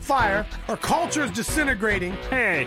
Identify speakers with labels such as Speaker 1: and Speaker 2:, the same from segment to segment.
Speaker 1: fire. Our culture is disintegrating.
Speaker 2: Hey,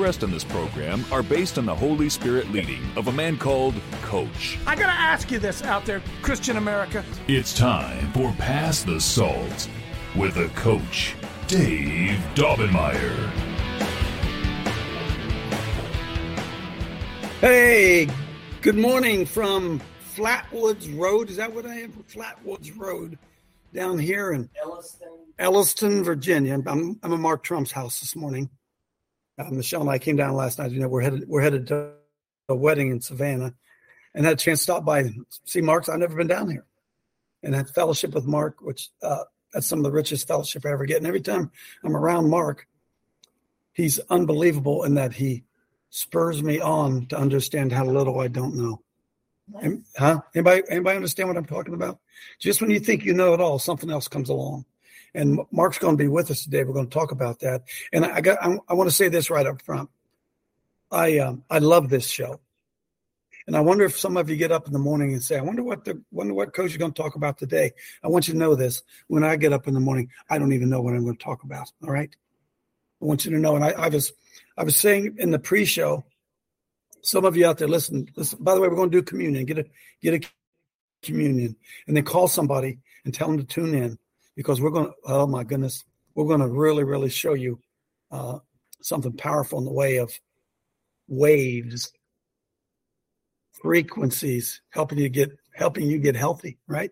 Speaker 3: in this program are based on the Holy Spirit leading of a man called Coach.
Speaker 1: I gotta ask you this out there, Christian America.
Speaker 3: It's time for Pass the Salt with a coach, Dave Daubenmire.
Speaker 4: Hey, good morning from Flatwoods Road. Is that what I am? Flatwoods Road down here in Elliston, Elliston, Virginia. I'm, I'm at Mark Trump's house this morning. Uh, Michelle and I came down last night. You know, we're headed we're headed to a wedding in Savannah, and had a chance to stop by and see Mark's. I've never been down here, and had fellowship with Mark, which uh, that's some of the richest fellowship I ever get. And every time I'm around Mark, he's unbelievable in that he spurs me on to understand how little I don't know. Am- Huh? Anybody anybody understand what I'm talking about? Just when you think you know it all, something else comes along. And Mark's going to be with us today. We're going to talk about that. And I got I, I want to say this right up front. I um I love this show. And I wonder if some of you get up in the morning and say, I wonder what the wonder what coach is going to talk about today. I want you to know this. When I get up in the morning, I don't even know what I'm going to talk about. All right. I want you to know. And I, I was I was saying in the pre-show, some of you out there listen, listen. By the way, we're going to do communion. Get a get a communion, and then call somebody and tell them to tune in because we're going to. Oh my goodness, we're going to really, really show you uh, something powerful in the way of waves, frequencies, helping you get helping you get healthy. Right.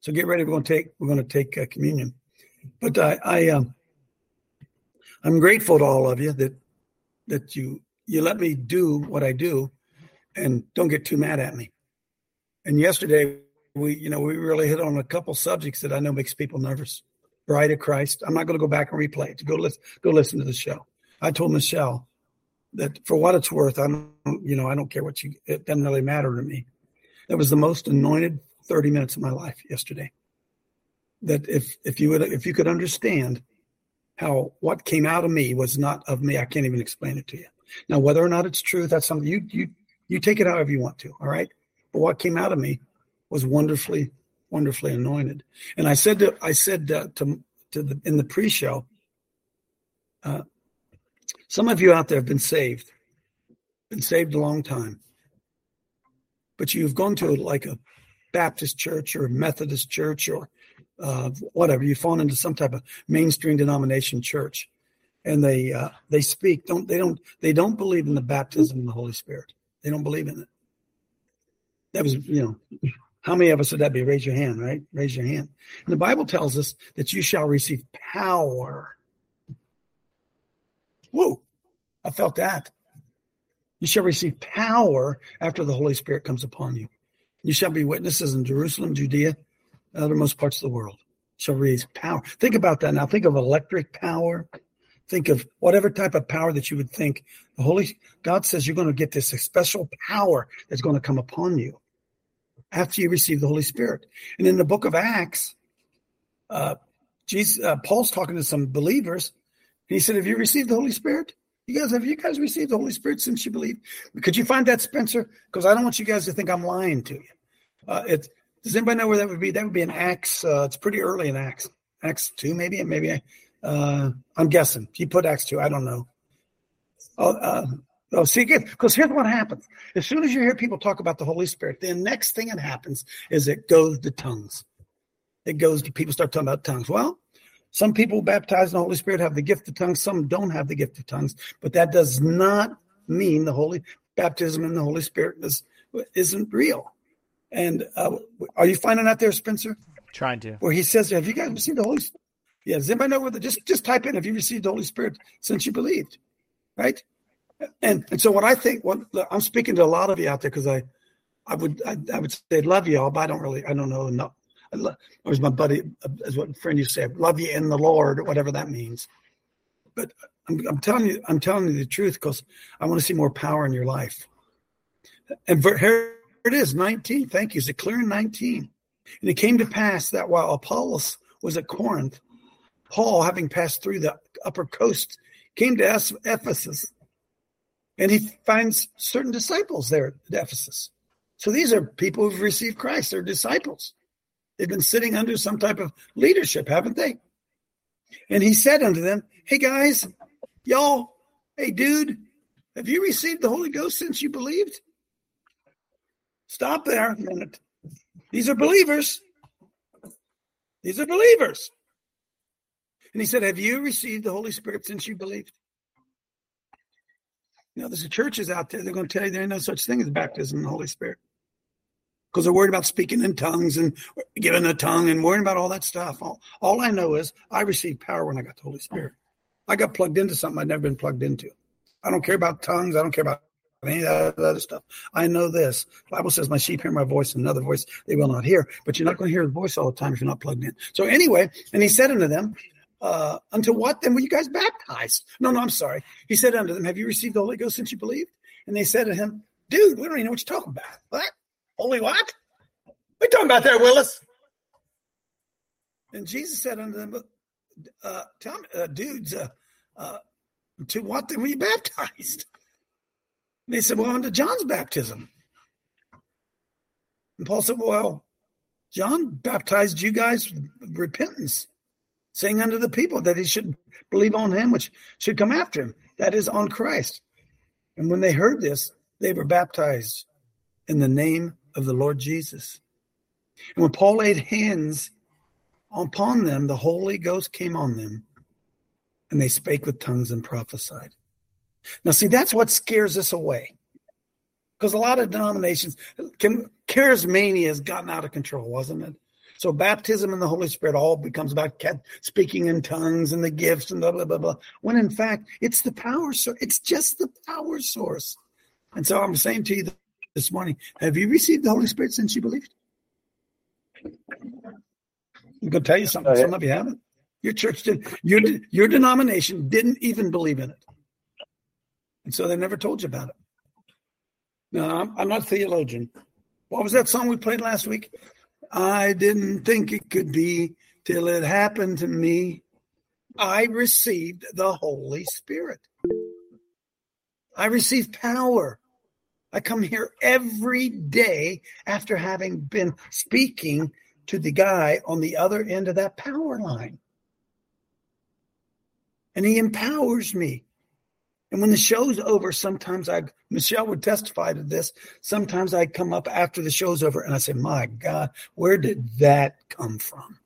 Speaker 4: So get ready. We're going to take we're going to take uh, communion. But I, I um, I'm grateful to all of you that that you you let me do what I do and don't get too mad at me. And yesterday we you know we really hit on a couple subjects that I know makes people nervous. Bride of Christ. I'm not going to go back and replay it. Go listen go listen to the show. I told Michelle that for what it's worth, I don't you know I don't care what you it doesn't really matter to me. That was the most anointed 30 minutes of my life yesterday. That if if you would if you could understand how what came out of me was not of me. I can't even explain it to you. Now, whether or not it's true, that's something you you you take it however you want to. All right. But what came out of me was wonderfully, wonderfully anointed. And I said to I said uh, to to the in the pre-show, uh, some of you out there have been saved, been saved a long time, but you've gone to like a Baptist church or a Methodist church or uh, whatever. You've fallen into some type of mainstream denomination church. And they uh, they speak. Don't they don't they don't believe in the baptism of the holy spirit. They don't believe in it. That was you know how many of us would that be? Raise your hand right? Raise your hand. And the bible tells us that you shall receive power. Whoa i felt that. You shall receive power after the holy spirit comes upon you. You shall be witnesses in jerusalem judea and othermost parts of the world. Shall raise power. Think about that now. Think of electric power. Think of whatever type of power that you would think. The holy god says you're going to get this special power that's going to come upon you after you receive the holy spirit and in the book of acts uh jesus uh, paul's talking to some believers and he said have you received the holy spirit you guys have you guys received the holy spirit since you believe could you find that spencer because i don't want you guys to think i'm lying to you uh it's does anybody know where that would be that would be in acts uh it's pretty early in acts acts 2 maybe maybe uh, I'm guessing. He put Acts 2. I don't know. Oh, uh, oh see, again, because here's what happens. As soon as you hear people talk about the Holy Spirit, the next thing that happens is it goes to tongues. It goes to people start talking about tongues. Well, some people baptized in the Holy Spirit have the gift of tongues. Some don't have the gift of tongues, but that does not mean the Holy baptism in the Holy Spirit is, isn't real. And uh, are you finding out there, Spencer?
Speaker 5: Trying to.
Speaker 4: Where he says, "Have you guys received the Holy Spirit?" Yeah, does anybody know whether just just type in have you received the Holy Spirit since you believed, right? And and so what I think, what I'm speaking to a lot of you out there because I, I would I, I would say love you all, but I don't really I don't know enough. I love, or as my buddy, uh, as what friend you said, love you in the Lord, or whatever that means. but I'm, I'm telling you, I'm telling you the truth because I want to see more power in your life. And here it is, 19. Thank you. It's a clear 19. And it came to pass that while Apollos was at Corinth, Paul, having passed through the upper coast, came to Ephesus. And he finds certain disciples there at Ephesus. So these are people who've received Christ. They're disciples. They've been sitting under some type of leadership, haven't they? And he said unto them, Hey guys, y'all, hey dude, have you received the Holy Ghost since you believed? Stop there a minute. These are believers. These are believers. And he said, Have you received the Holy Spirit since you believed? You know, there's churches out there, they're going to tell you there ain't no such thing as baptism in the Holy Spirit. Because they're worried about speaking in tongues and giving a tongue and worrying about all that stuff. All, all I know is I received power when I got the Holy Spirit. I got plugged into something I'd never been plugged into. I don't care about tongues. I don't care about any of that other stuff. I know this. The Bible says, My sheep hear my voice, and another voice they will not hear. But you're not going to hear the voice all the time if you're not plugged in. So, anyway, and he said unto them, uh, Unto what then were you guys baptized? No, no, I'm sorry. He said unto them, Have you received the Holy Ghost since you believed? And they said to him, Dude, we don't even know what you're talking about. What? Holy what? What are you talking about there, Willis? And Jesus said unto them, uh, tell me, uh, dudes, uh, uh, to what then were you baptized? And they said, Well, unto John's baptism. And Paul said, Well, John baptized you guys with repentance, saying unto the people that he should believe on him, which should come after him, that is, on Christ. And when they heard this, they were baptized in the name of the Lord Jesus. And when Paul laid hands upon them, the Holy Ghost came on them, and they spake with tongues and prophesied. Now, see, that's what scares us away. Because a lot of denominations, charismania has gotten out of control, wasn't it? So baptism in the Holy Spirit all becomes about speaking in tongues and the gifts and blah, blah, blah, blah. When in fact, it's the power source. It's just the power source. And so I'm saying to you this morning, have you received the Holy Spirit since you believed? I'm going to tell you something. Some of you haven't. Your church did. Your your denomination didn't even believe in it, and so they never told you about it. No, I'm, I'm not a theologian. What was that song we played last week? I didn't think it could be till it happened to me. I received the Holy Spirit. I received power. I come here every day after having been speaking to the guy on the other end of that power line. And he empowers me. And when the show's over, sometimes I, Michelle would testify to this. Sometimes I come up after the show's over and I say, My God, where did that come from?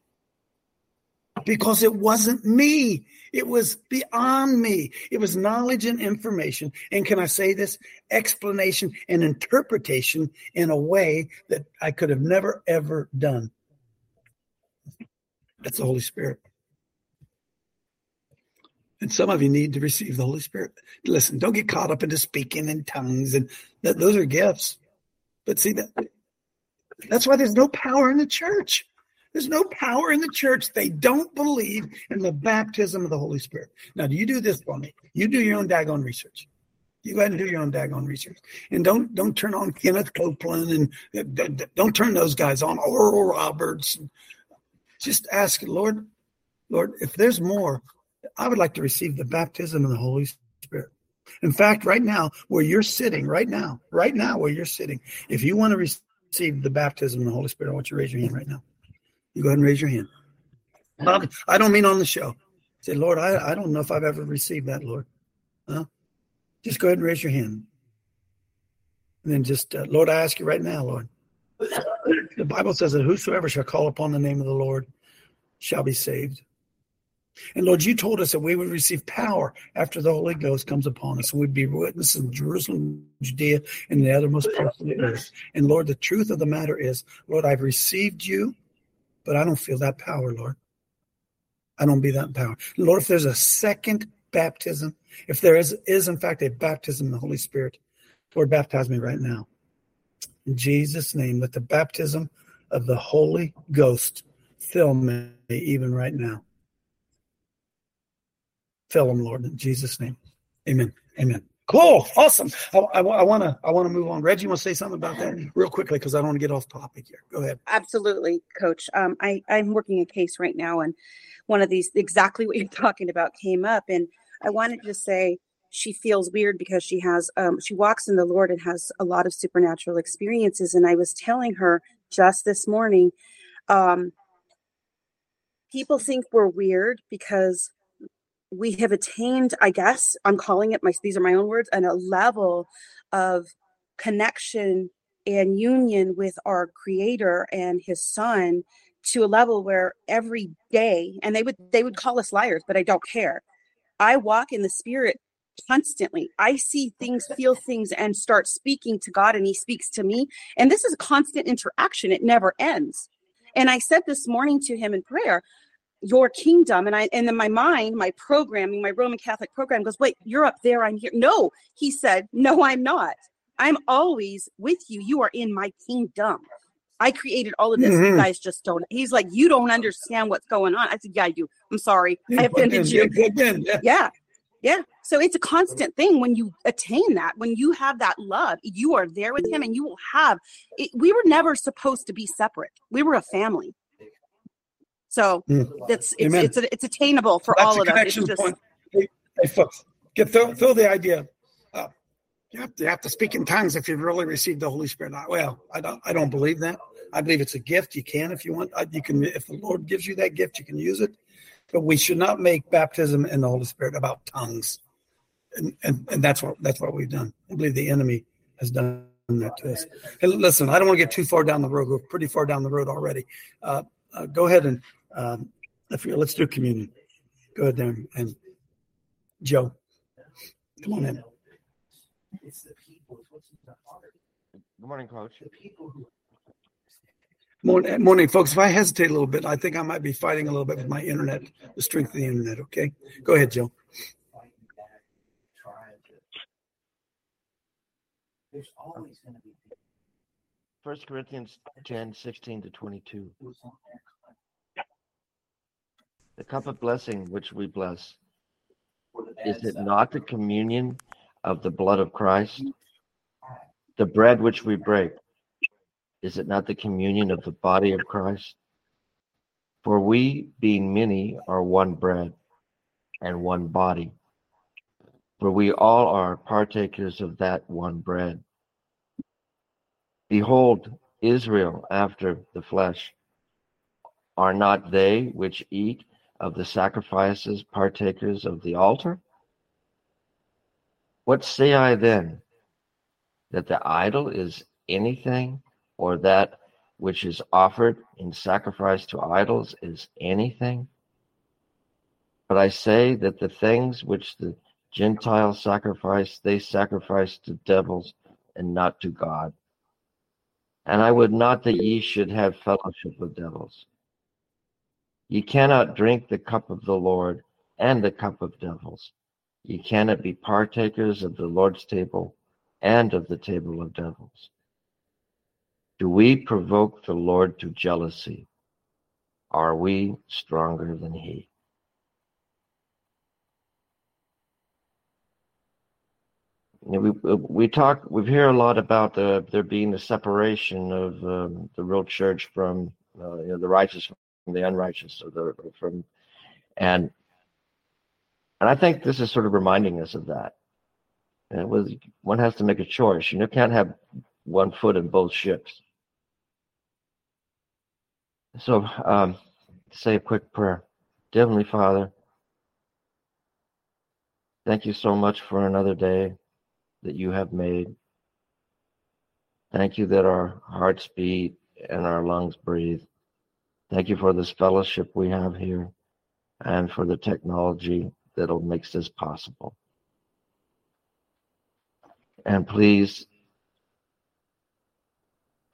Speaker 4: Because it wasn't me. It was beyond me. It was knowledge and information. And can I say this? Explanation and interpretation in a way that I could have never, ever done. That's the Holy Spirit. And some of you need to receive the Holy Spirit. Listen, don't get caught up into speaking in tongues, and that, those are gifts. But see that that's why there's no power in the church. There's no power in the church. They don't believe in the baptism of the Holy Spirit. Now, do you do this for me? You do your own daggone research. You go ahead and do your own daggone research, and don't don't turn on Kenneth Copeland and uh, don't turn those guys on Oral Roberts. Just ask, Lord, Lord, if there's more, I would like to receive the baptism of the Holy Spirit. In fact, right now, where you're sitting, right now, right now, where you're sitting, if you want to receive the baptism of the Holy Spirit, I want you to raise your hand right now. You go ahead and raise your hand. I don't mean on the show. Say, Lord, I, I don't know if I've ever received that, Lord. Huh? Just go ahead and raise your hand. And then just, uh, Lord, I ask you right now, Lord. The Bible says that whosoever shall call upon the name of the Lord shall be saved. And Lord, you told us that we would receive power after the Holy Ghost comes upon us, and we'd be witnesses in Jerusalem, Judea, and the othermost parts of the earth. And Lord, the truth of the matter is, Lord, I've received you, but I don't feel that power, Lord. I don't be that power. Lord, if there's a second baptism, if there is, is in fact a baptism in the Holy Spirit, Lord, baptize me right now. In Jesus' name, let the baptism of the Holy Ghost fill me even right now. Fill them, Lord, in Jesus' name. Amen. Amen. Cool. Awesome. I, I, I want to I want to move on. Reggie, want to say something about that real quickly because I don't want to get off topic here. Go ahead.
Speaker 6: Absolutely, Coach. Um, I I'm working a case right now, and one of these exactly what you're talking about came up, and I wanted to say she feels weird because she has um, she walks in the Lord and has a lot of supernatural experiences, and I was telling her just this morning. Um, people think we're weird because we have attained, I guess, I'm calling it my, these are my own words, and a level of connection and union with our creator and his son to a level where every day, and they would, they would call us liars, but I don't care. I walk in the spirit constantly. I see things, feel things, and start speaking to God, and He speaks to me. And this is a constant interaction, it never ends. And I said this morning to him in prayer, your kingdom. And i and then my mind my programming my roman catholic program goes wait you're up there i'm here. No he said no i'm not. I'm always with you. You are in my kingdom. I created all of this. Mm-hmm. you guys just don't he's like you don't understand what's going on. I said yeah i do. I'm sorry. I offended you. yeah yeah. So it's a constant thing when you attain that when you have that love you are there with him and you will have it, we were never supposed to be separate. We were a family so mm. it's it's it's, it's, attainable for all of us. Just, point.
Speaker 4: Hey, hey, folks, get throw, throw the idea. Uh, you have, to, you have to speak in tongues if you've really received the Holy Spirit. Well, I don't I don't believe that. I believe it's a gift. You can if you want. You can if the Lord gives you that gift, you can use it. But we should not make baptism in the Holy Spirit about tongues, and and, and that's what that's what we've done. I believe the enemy has done that to us. Hey, listen, I don't want to get too far down the road. We're pretty far down the road already. Uh, uh, go ahead and um, if you let's do communion. Go ahead there and Joe, come on in.
Speaker 5: Good morning, Coach.
Speaker 4: Morning, morning, folks. If I hesitate a little bit, I think I might be fighting a little bit with my internet, the strength of the internet. Okay, go ahead, Joe.
Speaker 5: First Corinthians 10, 16 to 22 the cup of blessing which we bless, is it not the communion of the blood of Christ? The bread which we break, is it not the communion of the body of Christ? For we, being many, are one bread and one body. For we all are partakers of that one bread. Behold, Israel after the flesh. Are not they which eat of the sacrifices partakers of the altar? What say I then? That the idol is anything, or that which is offered in sacrifice to idols is anything? But I say that the things which the Gentiles sacrifice, they sacrifice to devils and not to God. And I would not that ye should have fellowship with devils. Ye cannot drink the cup of the Lord and the cup of devils. Ye cannot be partakers of the Lord's table and of the table of devils. Do we provoke the Lord to jealousy? Are we stronger than he? we we talk we hear a lot about the, there being a separation of um, the real church from uh, you know, the righteous the unrighteous or the from and and I think this is sort of reminding us of that. And it was one has to make a choice. You know, can't have one foot in both ships. So, um, say a quick prayer. Heavenly Father, thank you so much for another day that you have made. Thank you that our hearts beat and our lungs breathe. Thank you for this fellowship we have here and for the technology that'll make this possible. And please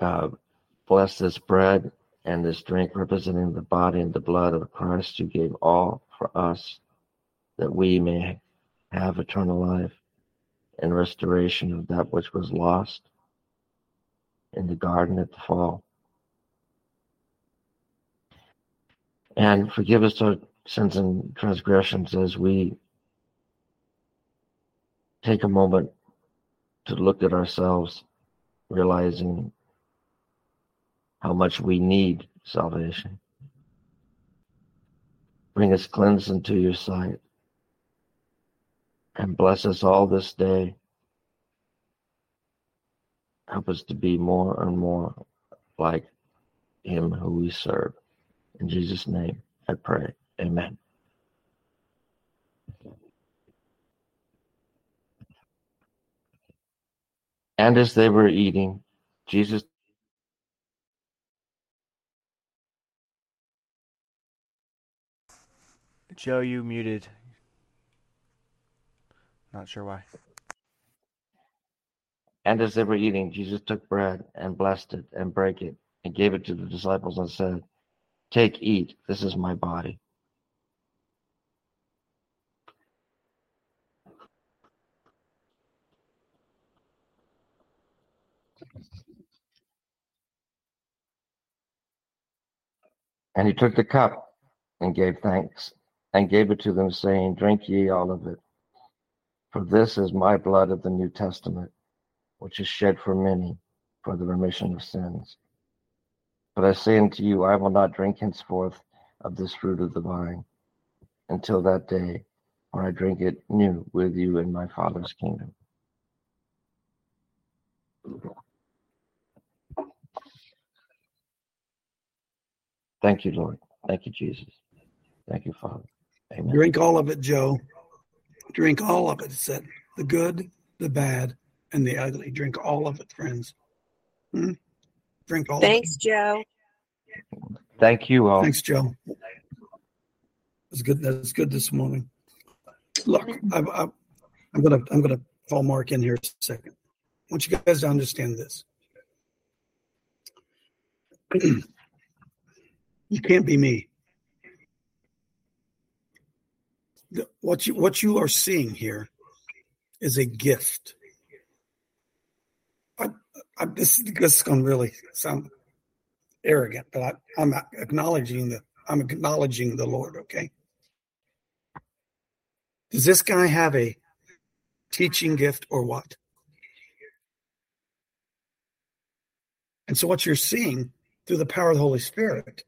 Speaker 5: uh, bless this bread and this drink representing the body and the blood of Christ who gave all for us that we may have eternal life and restoration of that which was lost in the garden at the fall. And forgive us our sins and transgressions as we take a moment to look at ourselves, realizing how much we need salvation. Bring us cleansed into your sight and bless us all this day. Help us to be more and more like Him who we serve. In Jesus' name, I pray. Amen. And as they were eating, Jesus
Speaker 7: Joe, you muted. Not sure why.
Speaker 5: and as they were eating, Jesus took bread and blessed it and brake it and gave it to the disciples and said, Take, eat, this is my body. And he took the cup and gave thanks and gave it to them, saying, Drink ye all of it. For this is my blood of the New Testament, which is shed for many for the remission of sins. But I say unto you, I will not drink henceforth of this fruit of the vine until that day when I drink it new with you in my Father's kingdom. Thank you, Lord. Thank you, Jesus. Thank you, Father. Amen.
Speaker 4: Drink all of it, Joe. Drink all of it. Said the good, the bad, and the ugly. Drink all of it, friends. Hmm? Drink all
Speaker 6: Thanks, Joe.
Speaker 5: Thank you all.
Speaker 4: Thanks, Joe. That's good. That's good this morning. Look, I, I, I'm gonna I'm gonna fall Mark in here a second. I want you guys to understand this. you can't be me. What you what you are seeing here is a gift. I, this this is going to really sound arrogant, but I, I'm acknowledging the I'm acknowledging the Lord. Okay. Does this guy have a teaching gift or what? And so what you're seeing through the power of the Holy Spirit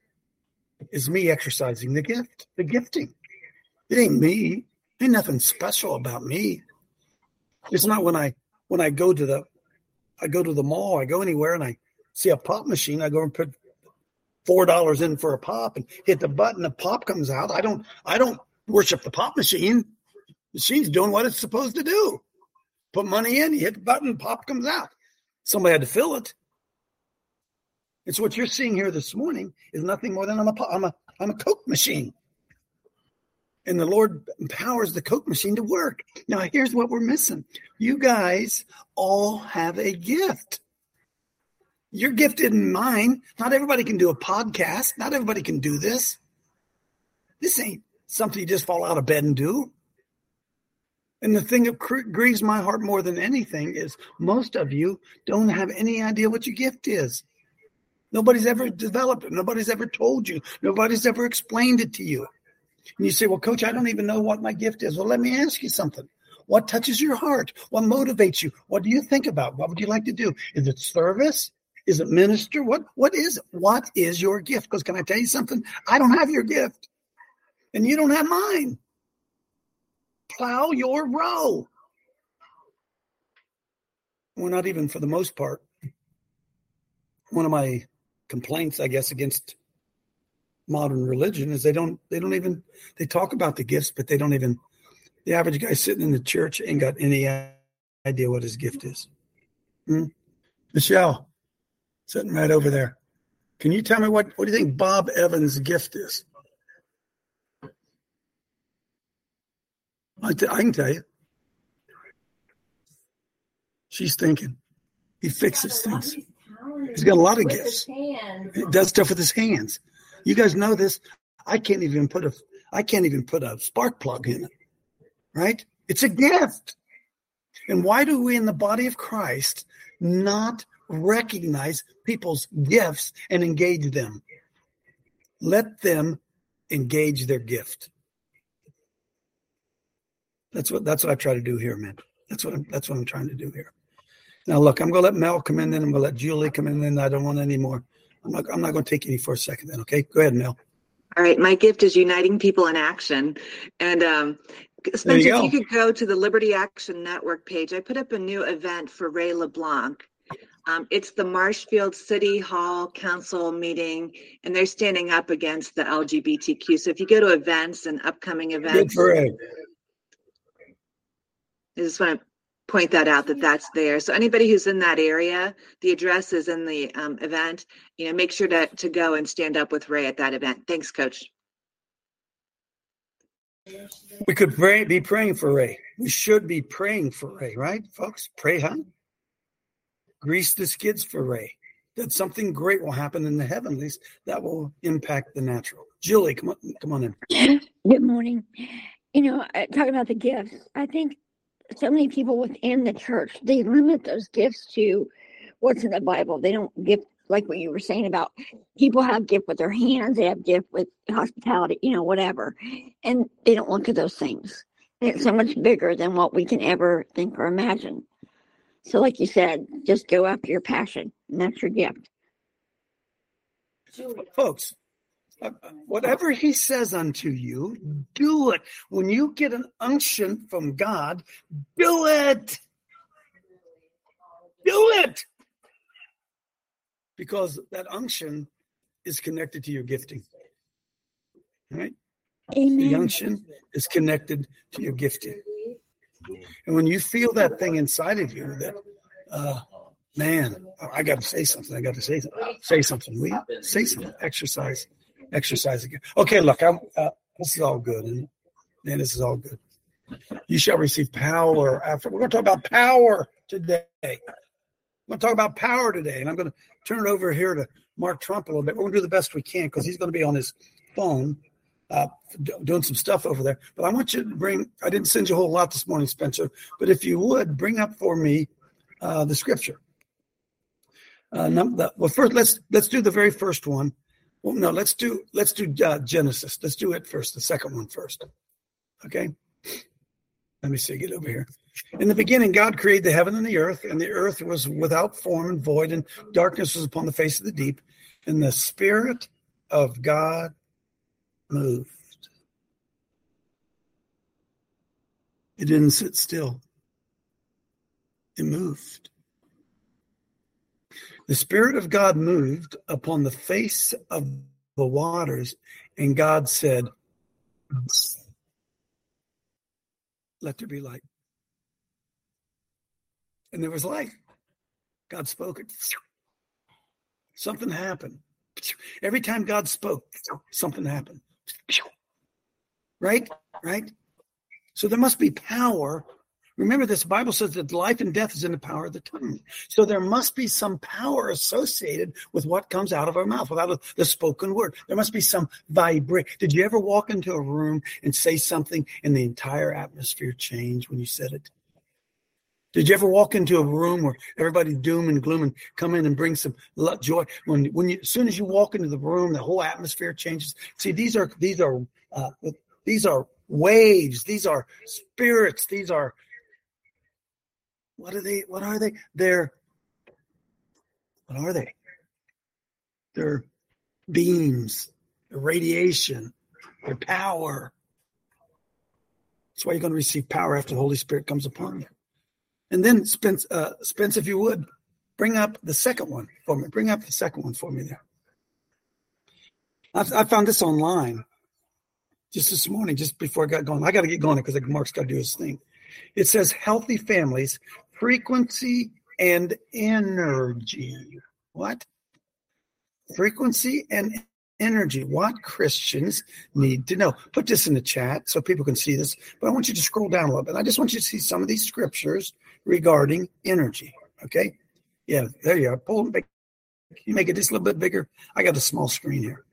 Speaker 4: is me exercising the gift, the gifting. It ain't me. Ain't nothing special about me. It's not when I when I go to the I go to the mall, I go anywhere and I see a pop machine, I go and put four dollars in for a pop and hit the button, the pop comes out. I don't I don't worship the pop machine. The machine's doing what it's supposed to do. Put money in, you hit the button, pop comes out. Somebody had to fill it. It's what you're seeing here this morning is nothing more than I'm a I'm a I'm a Coke machine. And the Lord empowers the Coke machine to work. Now, here's what we're missing. You guys all have a gift. Your gift isn't mine. Not everybody can do a podcast. Not everybody can do this. This ain't something you just fall out of bed and do. And the thing that grieves my heart more than anything is most of you don't have any idea what your gift is. Nobody's ever developed it. Nobody's ever told you. Nobody's ever explained it to you. And you say, Well, coach, I don't even know what my gift is. Well, let me ask you something. What touches your heart? What motivates you? What do you think about? What would you like to do? Is it service? Is it minister? What what is it? What is your gift? Because can I tell you something? I don't have your gift. And you don't have mine. Plow your row. Well, not even for the most part. One of my complaints, I guess, against modern religion is they don't they don't even they talk about the gifts, but they don't even the average guy sitting in the church ain't got any idea what his gift is. Hmm? Michelle, sitting right over there. Can you tell me what what do you think Bob Evans' gift is? I, t- I can tell you. She's thinking. He fixes things. He's got a lot of gifts. He does stuff with his hands. You guys know this. I can't even put a I can't even put a spark plug in it. Right? It's a gift. And why do we in the body of Christ not recognize people's gifts and engage them? Let them engage their gift. That's what that's what I try to do here, man. That's what I'm that's what I'm trying to do here. Now look, I'm gonna let Mel come in, then I'm gonna let Julie come in, then I don't want any more. I'm not I'm not gonna take any for a second then, okay? Go ahead, Mel.
Speaker 8: All right, my gift is uniting people in action. And um, Spencer,
Speaker 4: you
Speaker 8: if you could go to the Liberty Action Network page, I put up a new event for Ray LeBlanc. Um, it's the Marshfield City Hall Council meeting, and they're standing up against the LGBTQ. So if you go to events and upcoming events, Good
Speaker 4: for Ray.
Speaker 8: I just want to point that out that that's there. So anybody who's in that area, the address is in the um, event. You know, make sure to to go and stand up with Ray at that event. Thanks, Coach.
Speaker 4: We could pray, be praying for Ray. We should be praying for Ray, right, folks? Pray, huh? Grease the skids for Ray. That something great will happen in the heavenlies that will impact the natural. Julie, come on, come on in.
Speaker 9: Good morning. You know, talking about the gifts, I think so many people within the church they limit those gifts to what's in the Bible. They don't give like what you were saying about people have gift with their hands, they have gift with hospitality, you know, whatever, and they don't look at those things. And it's so much bigger than what we can ever think or imagine. So, like you said, just go after your passion, and that's your gift.
Speaker 4: folks whatever he says unto you do it. When you get an unction from god do it. Do it. Because that unction is connected to your gifting. Right?
Speaker 9: Amen.
Speaker 4: the unction is connected to your gifting. And when you feel that thing inside of you that uh man i got to say something i got to say something. Say something we say something. Exercise exercise again okay look i'm uh, this is all good and this is all good you shall receive power after we're going to talk about power today we're going to talk about power today and i'm going to turn it over here to mark trump a little bit we're going to do the best we can because he's going to be on his phone uh, doing some stuff over there. But I want you to bring, I didn't send you a whole lot this morning, Spencer, but if you would bring up for me uh, the scripture. Uh, the, well, first, let's let's do the very first one. Well, no, let's do let's do uh, Genesis. Let's do it first. The second one first. Okay. Let me see. Get over here. In the beginning, God created the heaven and the earth, and the earth was without form and void, and darkness was upon the face of the deep. And the Spirit of God moved. It didn't sit still. It moved. The Spirit of God moved upon the face of the waters, and God said, Let there be light. And there was light. God spoke it. Something happened. Every time God spoke, something happened. Right? Right? So there must be power. Remember, this Bible says that life and death is in the power of the tongue. So there must be some power associated with what comes out of our mouth, without the spoken word. There must be some vibrate. Did you ever walk into a room and say something and the entire atmosphere changed when you said it? Did you ever walk into a room where everybody doom and gloom and come in and bring some joy? When when you as soon as you walk into the room, the whole atmosphere changes. See, these are these are uh, these are waves. These are spirits. These are what are they? What are they? They're what are they? They're beams, they're radiation, they're power. That's why you're going to receive power after the Holy Spirit comes upon you. And then Spence, uh, Spence, if you would, bring up the second one for me. Bring up the second one for me there. I, I found this online just this morning, just before I got going. I got to get going because Mark's got to do his thing. It says healthy families, frequency and energy. What? Frequency and energy. What Christians need to know. Put this in the chat so people can see this. But I want you to scroll down a little bit. I just want you to see some of these scriptures regarding energy. Okay. Yeah, there you are. Pull it big. You make it just a little bit bigger. I got a small screen here.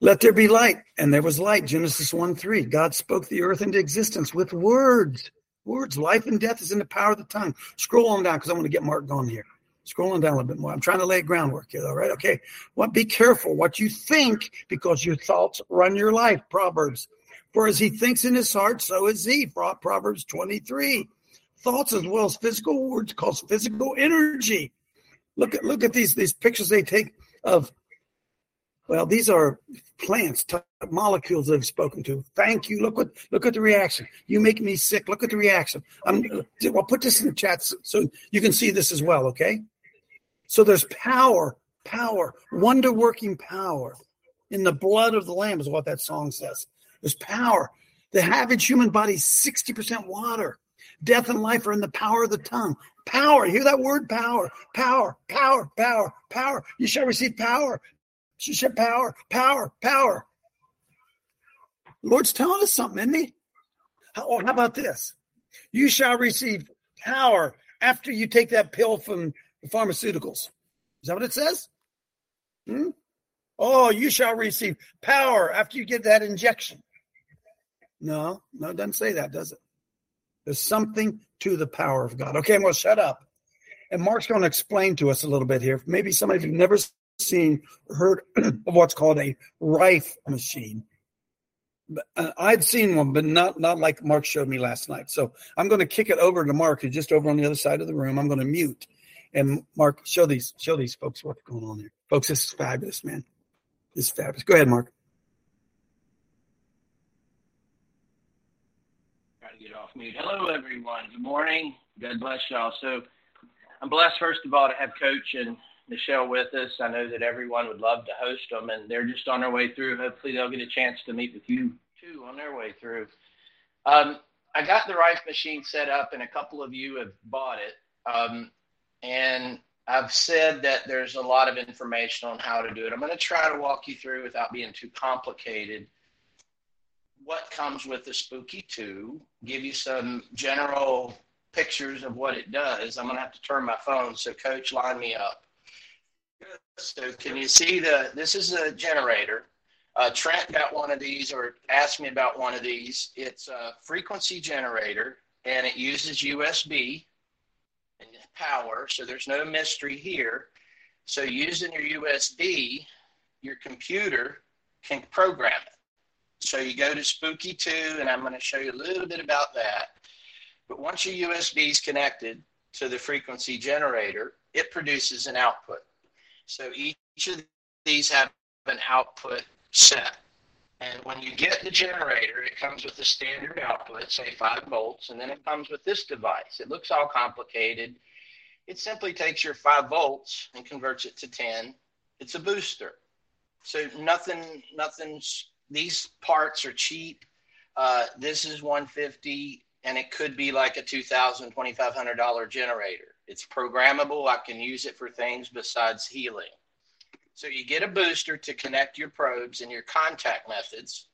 Speaker 4: Let there be light. And there was light. Genesis 1 3. God spoke the earth into existence with words. Words. Life and death is in the power of the tongue. Scroll on down because I want to get Mark going here. Scrolling down a little bit more. I'm trying to lay groundwork here, all right? Okay. Well, be careful what you think because your thoughts run your life. Proverbs. For as he thinks in his heart, so is he. Proverbs 23. Thoughts as well as physical words cause physical energy. Look at look at these these pictures they take of well, these are plants, molecules that I've spoken to. Thank you. Look what look at the reaction. You make me sick. Look at the reaction. I'm, I'll put this in the chat so you can see this as well. Okay. So there's power, power, wonder working power in the blood of the Lamb is what that song says. There's power. The average human body is 60% water. Death and life are in the power of the tongue. Power. Hear that word? Power. Power. Power. Power. Power. You shall receive power. You shall power. Power. Power. Lord's telling us something, isn't he? How, oh, how about this? You shall receive power after you take that pill from the pharmaceuticals. Is that what it says? Hmm? Oh, you shall receive power after you get that injection. No, no, it doesn't say that, does it? There's something to the power of God. Okay, I'm going to shut up. And Mark's going to explain to us a little bit here. Maybe some of you have never seen heard of what's called a Rife machine. Uh, I'd seen one, but not not like Mark showed me last night. So I'm going to kick it over to Mark, who's just over on the other side of the room. I'm going to mute, and Mark show these show these folks what's going on here, folks. This is fabulous, man. This is fabulous. Go ahead, Mark.
Speaker 10: off mute. Hello, everyone. Good morning. God bless y'all. So, I'm blessed, first of all, to have Coach and Michelle with us. I know that everyone would love to host them, and they're just on their way through. Hopefully, they'll get a chance to meet with you too on their way through. Um, I got the Rife machine set up, and a couple of you have bought it. Um, and I've said that there's a lot of information on how to do it. I'm going to try to walk you through without being too complicated what comes with the Spooky 2, give you some general pictures of what it does. I'm going to have to turn my phone, so coach, line me up. So can you see the, this is a generator. Uh, Trent got one of these or asked me about one of these. It's a frequency generator and it uses USB and power. So there's no mystery here. So using your USB, your computer can program it. So you go to Spooky 2, and I'm going to show you a little bit about that. But once your USB is connected to the frequency generator, it produces an output. So each of these have an output set. And when you get the generator, it comes with a standard output, say 5 volts, and then it comes with this device. It looks all complicated. It simply takes your 5 volts and converts it to 10. It's a booster. So nothing, nothing's these parts are cheap. Uh, this is 150 and it could be like a $2,000, $2,500 generator. It's programmable. I can use it for things besides healing. So you get a booster to connect your probes and your contact methods,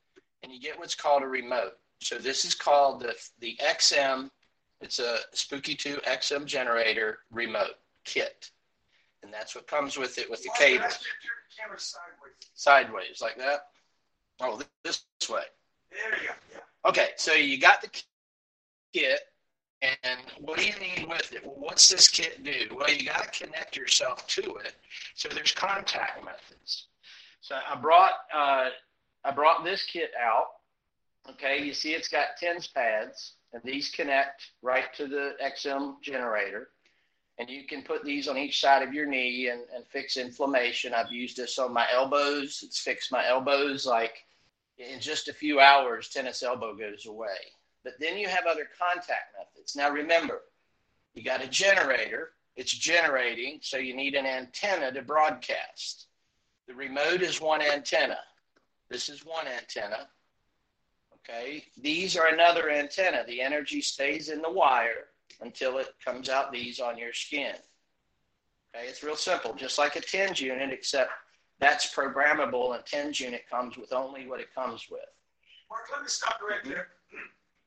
Speaker 10: and you get what's called a remote. So this is called the, the XM. It's a Spooky 2 XM generator remote kit. And that's what comes with it with the cable. Sideways. sideways, like that. Oh, this, this way. There you go. Yeah. Okay, so you got the kit, and what do you need with it? What's this kit do? Well, you got to connect yourself to it. So there's contact methods. So I brought uh, I brought this kit out. Okay, you see it's got TENS pads, and these connect right to the XM generator. And you can put these on each side of your knee and, and fix inflammation. I've used this on my elbows. It's fixed my elbows like in just a few hours, tennis elbow goes away. But then you have other contact methods. Now remember, you got a generator, it's generating, so you need an antenna to broadcast. The remote is one antenna. This is one antenna. Okay, these are another antenna. The energy stays in the wire until it comes out these on your skin. Okay, it's real simple, just like a TENS unit, except that's programmable, and TENS unit comes with only what it comes with.
Speaker 4: Mark, let me stop right there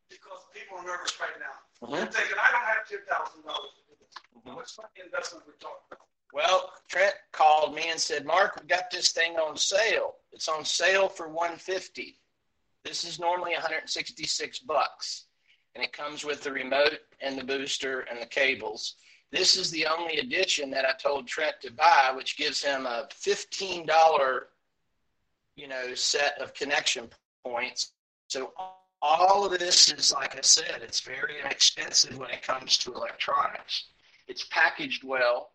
Speaker 4: because people are nervous right now. Mm-hmm. They're thinking, I don't have ten thousand dollars. Mm-hmm. What's the investment we're talking about?
Speaker 10: Well, Trent called me and said, "Mark, we got this thing on sale. It's on sale for 150. This is normally 166 bucks, and it comes with the remote and the booster and the cables. This is the only edition that I told Trent to buy, which gives him a fifteen dollar, you know, set of connection points. So all of this is, like I said, it's very inexpensive when it comes to electronics. It's packaged well.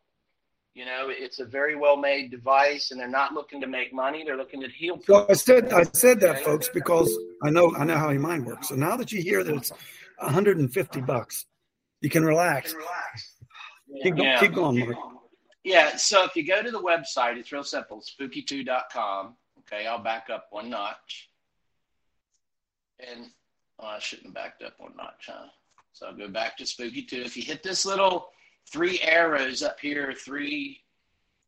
Speaker 10: You know, it's a very well made device, and they're not looking to make money. They're looking to heal people.
Speaker 4: Well, I said I said that, folks, because I know I know how your mind works. So now that you hear that it's 150 bucks, you can relax. Keep,
Speaker 10: Yeah.
Speaker 4: keep going, Mark.
Speaker 10: Yeah, so if you go to the website, it's real simple, spooky2.com. Okay, I'll back up one notch. And oh, I shouldn't have backed up one notch, huh? So I'll go back to Spooky 2. If you hit this little three arrows up here, three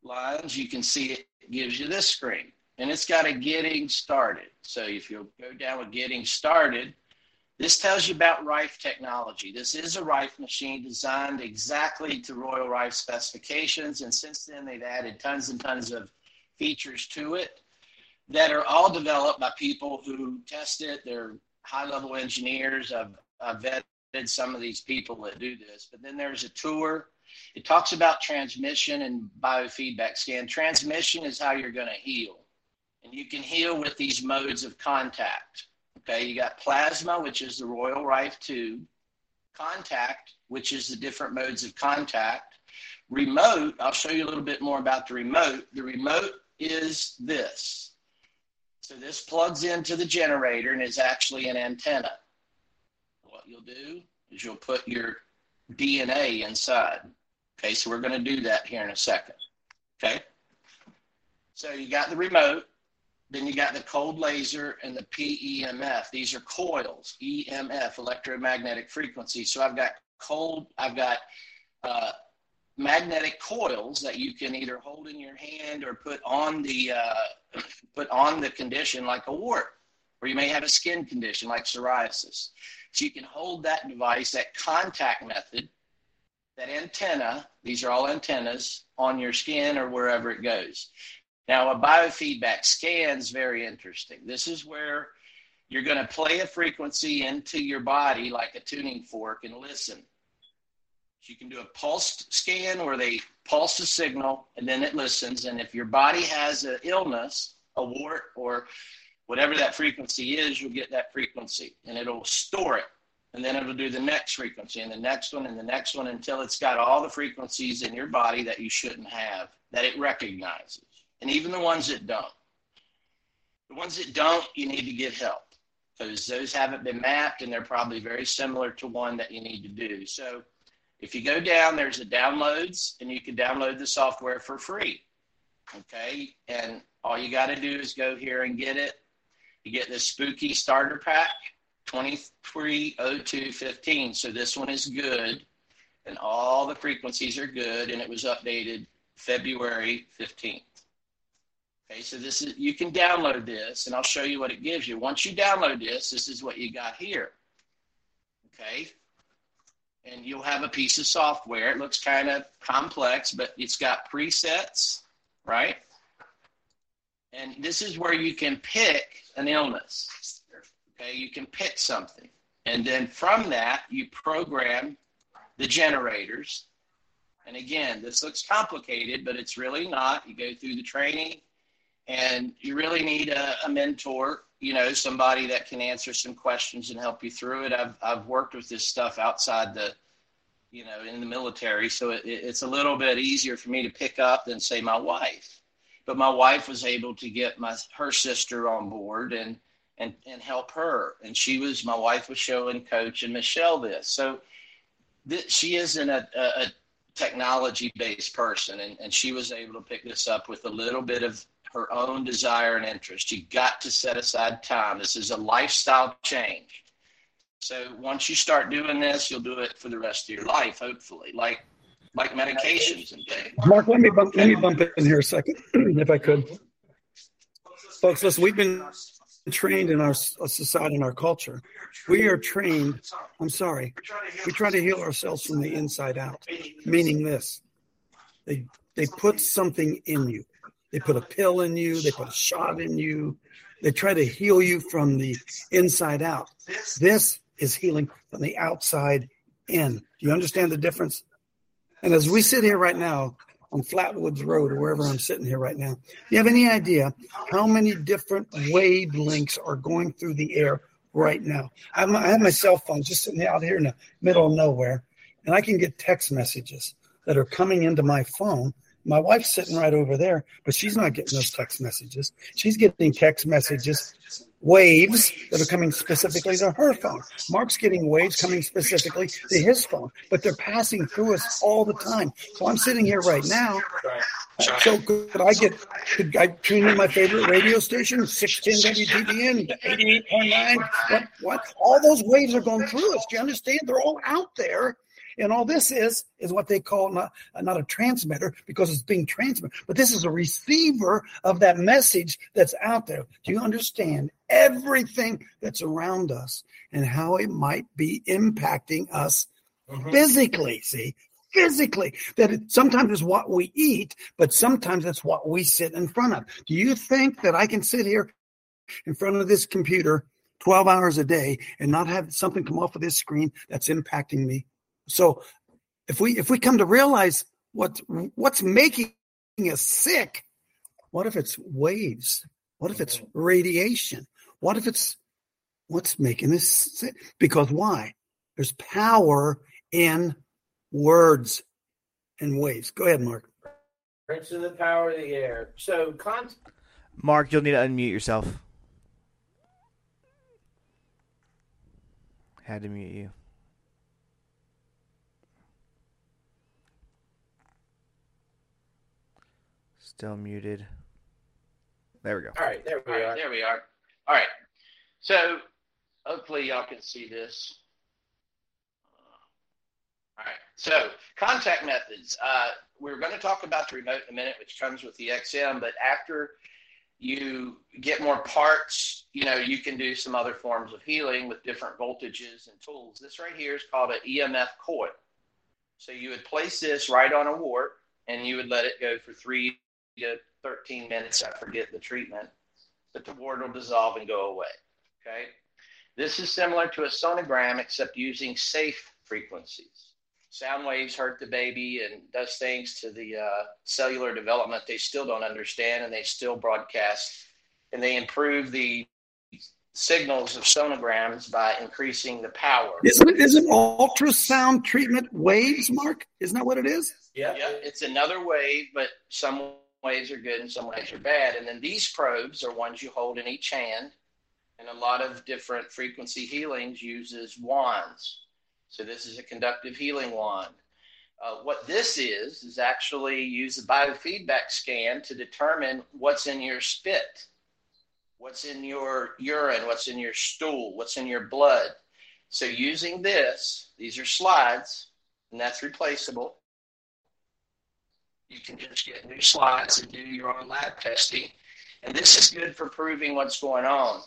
Speaker 10: lines, you can see it gives you this screen. And it's got a getting started. So if you'll go down with getting started, this tells you about Rife technology. This is a Rife machine designed exactly to Royal Rife specifications. And since then, they've added tons and tons of features to it that are all developed by people who test it. They're high level engineers. I've, I've vetted some of these people that do this. But then there's a tour. It talks about transmission and biofeedback scan. Transmission is how you're going to heal. And you can heal with these modes of contact. Okay, you got plasma, which is the Royal Rife tube, contact, which is the different modes of contact, remote. I'll show you a little bit more about the remote. The remote is this. So this plugs into the generator and is actually an antenna. What you'll do is you'll put your DNA inside. Okay, so we're going to do that here in a second. Okay, so you got the remote. Then you got the cold laser and the PEMF. These are coils, EMF, electromagnetic frequency. So I've got cold, I've got uh, magnetic coils that you can either hold in your hand or put on the uh, put on the condition like a wart, or you may have a skin condition like psoriasis. So you can hold that device, that contact method, that antenna. These are all antennas on your skin or wherever it goes. Now, a biofeedback scan is very interesting. This is where you're going to play a frequency into your body like a tuning fork and listen. So you can do a pulsed scan where they pulse a signal and then it listens. And if your body has an illness, a wart, or whatever that frequency is, you'll get that frequency and it'll store it. And then it'll do the next frequency and the next one and the next one until it's got all the frequencies in your body that you shouldn't have, that it recognizes and even the ones that don't. The ones that don't, you need to get help because those haven't been mapped and they're probably very similar to one that you need to do. So if you go down, there's the downloads and you can download the software for free. Okay. And all you got to do is go here and get it. You get this spooky starter pack 230215. So this one is good and all the frequencies are good and it was updated February 15th. Okay, so this is you can download this and I'll show you what it gives you. Once you download this, this is what you got here. Okay. And you'll have a piece of software. It looks kind of complex, but it's got presets, right? And this is where you can pick an illness. Okay, you can pick something. And then from that, you program the generators. And again, this looks complicated, but it's really not. You go through the training, and you really need a, a, mentor you know somebody that can answer some questions and help you through it. I've, I've worked with this stuff outside the you know in the military so it, it's a little bit easier for me to pick up than say my wife. But my wife was able to get my her sister on board and and and help her. And she was my wife was showing coach and michelle this. So this, she isn't a, a, a technology based person and, and she was able to pick this up with a little bit of her own desire and interest. You got to set aside time. This is a lifestyle change. So once you start doing this, you'll do it for the rest of your life, hopefully, like like medications and things.
Speaker 4: Mark, let me bump, let me bump in here a second, if I could. Folks, listen, we've been trained in our uh, society and our culture. We are trained. I'm sorry. We try to heal ourselves from the inside out, meaning this: they they put something in you. They put a pill in you, they put a shot in you. They try to heal you from the inside out. This is healing from the outside in. Do you understand the difference? And as we sit here right now on Flatwoods Road or wherever I'm sitting here right now, do you have any idea how many different wavelengths are going through the air right now? I have my, I have my cell phone just sitting out here in the middle of nowhere, and I can get text messages that are coming into my phone. My wife's sitting right over there, but she's not getting those text messages. She's getting text messages waves that are coming specifically to her phone. Mark's getting waves coming specifically to his phone, but they're passing through us all the time. So I'm sitting here right now. So could I get, could I tune in my favorite radio station, 610 WTBN, 88.9? What, what? All those waves are going through us. Do you understand? They're all out there. And all this is is what they call not, not a transmitter because it's being transmitted, but this is a receiver of that message that's out there. Do you understand everything that's around us and how it might be impacting us
Speaker 11: Mm-hmm.
Speaker 4: physically? See, physically that it, sometimes it's what we eat, but sometimes it's what we sit in front of. Do you think that I can sit here in front of this computer 12 hours a day and not have something come off of this screen that's impacting me? So if we if we come to realize what what's making us sick, what if it's waves? What if it's mm-hmm. radiation? What if it's what's making us sick? Because why? There's power in words and waves. Go ahead, Mark.
Speaker 11: Prince of the power of the air. So, con-
Speaker 7: Mark, you'll need to unmute yourself. Had to mute you. Still muted. There we go.
Speaker 11: all right, there we
Speaker 10: All right,
Speaker 11: are.
Speaker 10: there we are. All right. So hopefully y'all can see this. All right. So contact methods. Uh, we're going to talk about the remote in a minute, which comes with the XM. But after you get more parts, you know, you can do some other forms of healing with different voltages and tools. This right here is called an EMF coil. So you would place this right on a wart and you would let it go for three to 13 minutes. I forget the treatment, but the wart will dissolve and go away. Okay. This is similar to a sonogram, except using safe frequencies. Sound waves hurt the baby and does things to the uh, cellular development they still don't understand, and they still broadcast, and they improve the signals of sonograms by increasing the power.
Speaker 4: Isn't it isn't ultrasound treatment waves, Mark? Isn't that what it is?
Speaker 11: Yeah.
Speaker 10: Yeah, it's another wave, but some waves are good and some ways are bad. And then these probes are ones you hold in each hand. And a lot of different frequency healings uses wands. So this is a conductive healing wand. Uh, what this is is actually use a biofeedback scan to determine what's in your spit, what's in your urine, what's in your stool, what's in your blood. So using this, these are slides, and that's replaceable you can just get new slides and do your own lab testing. And this is good for proving what's going on.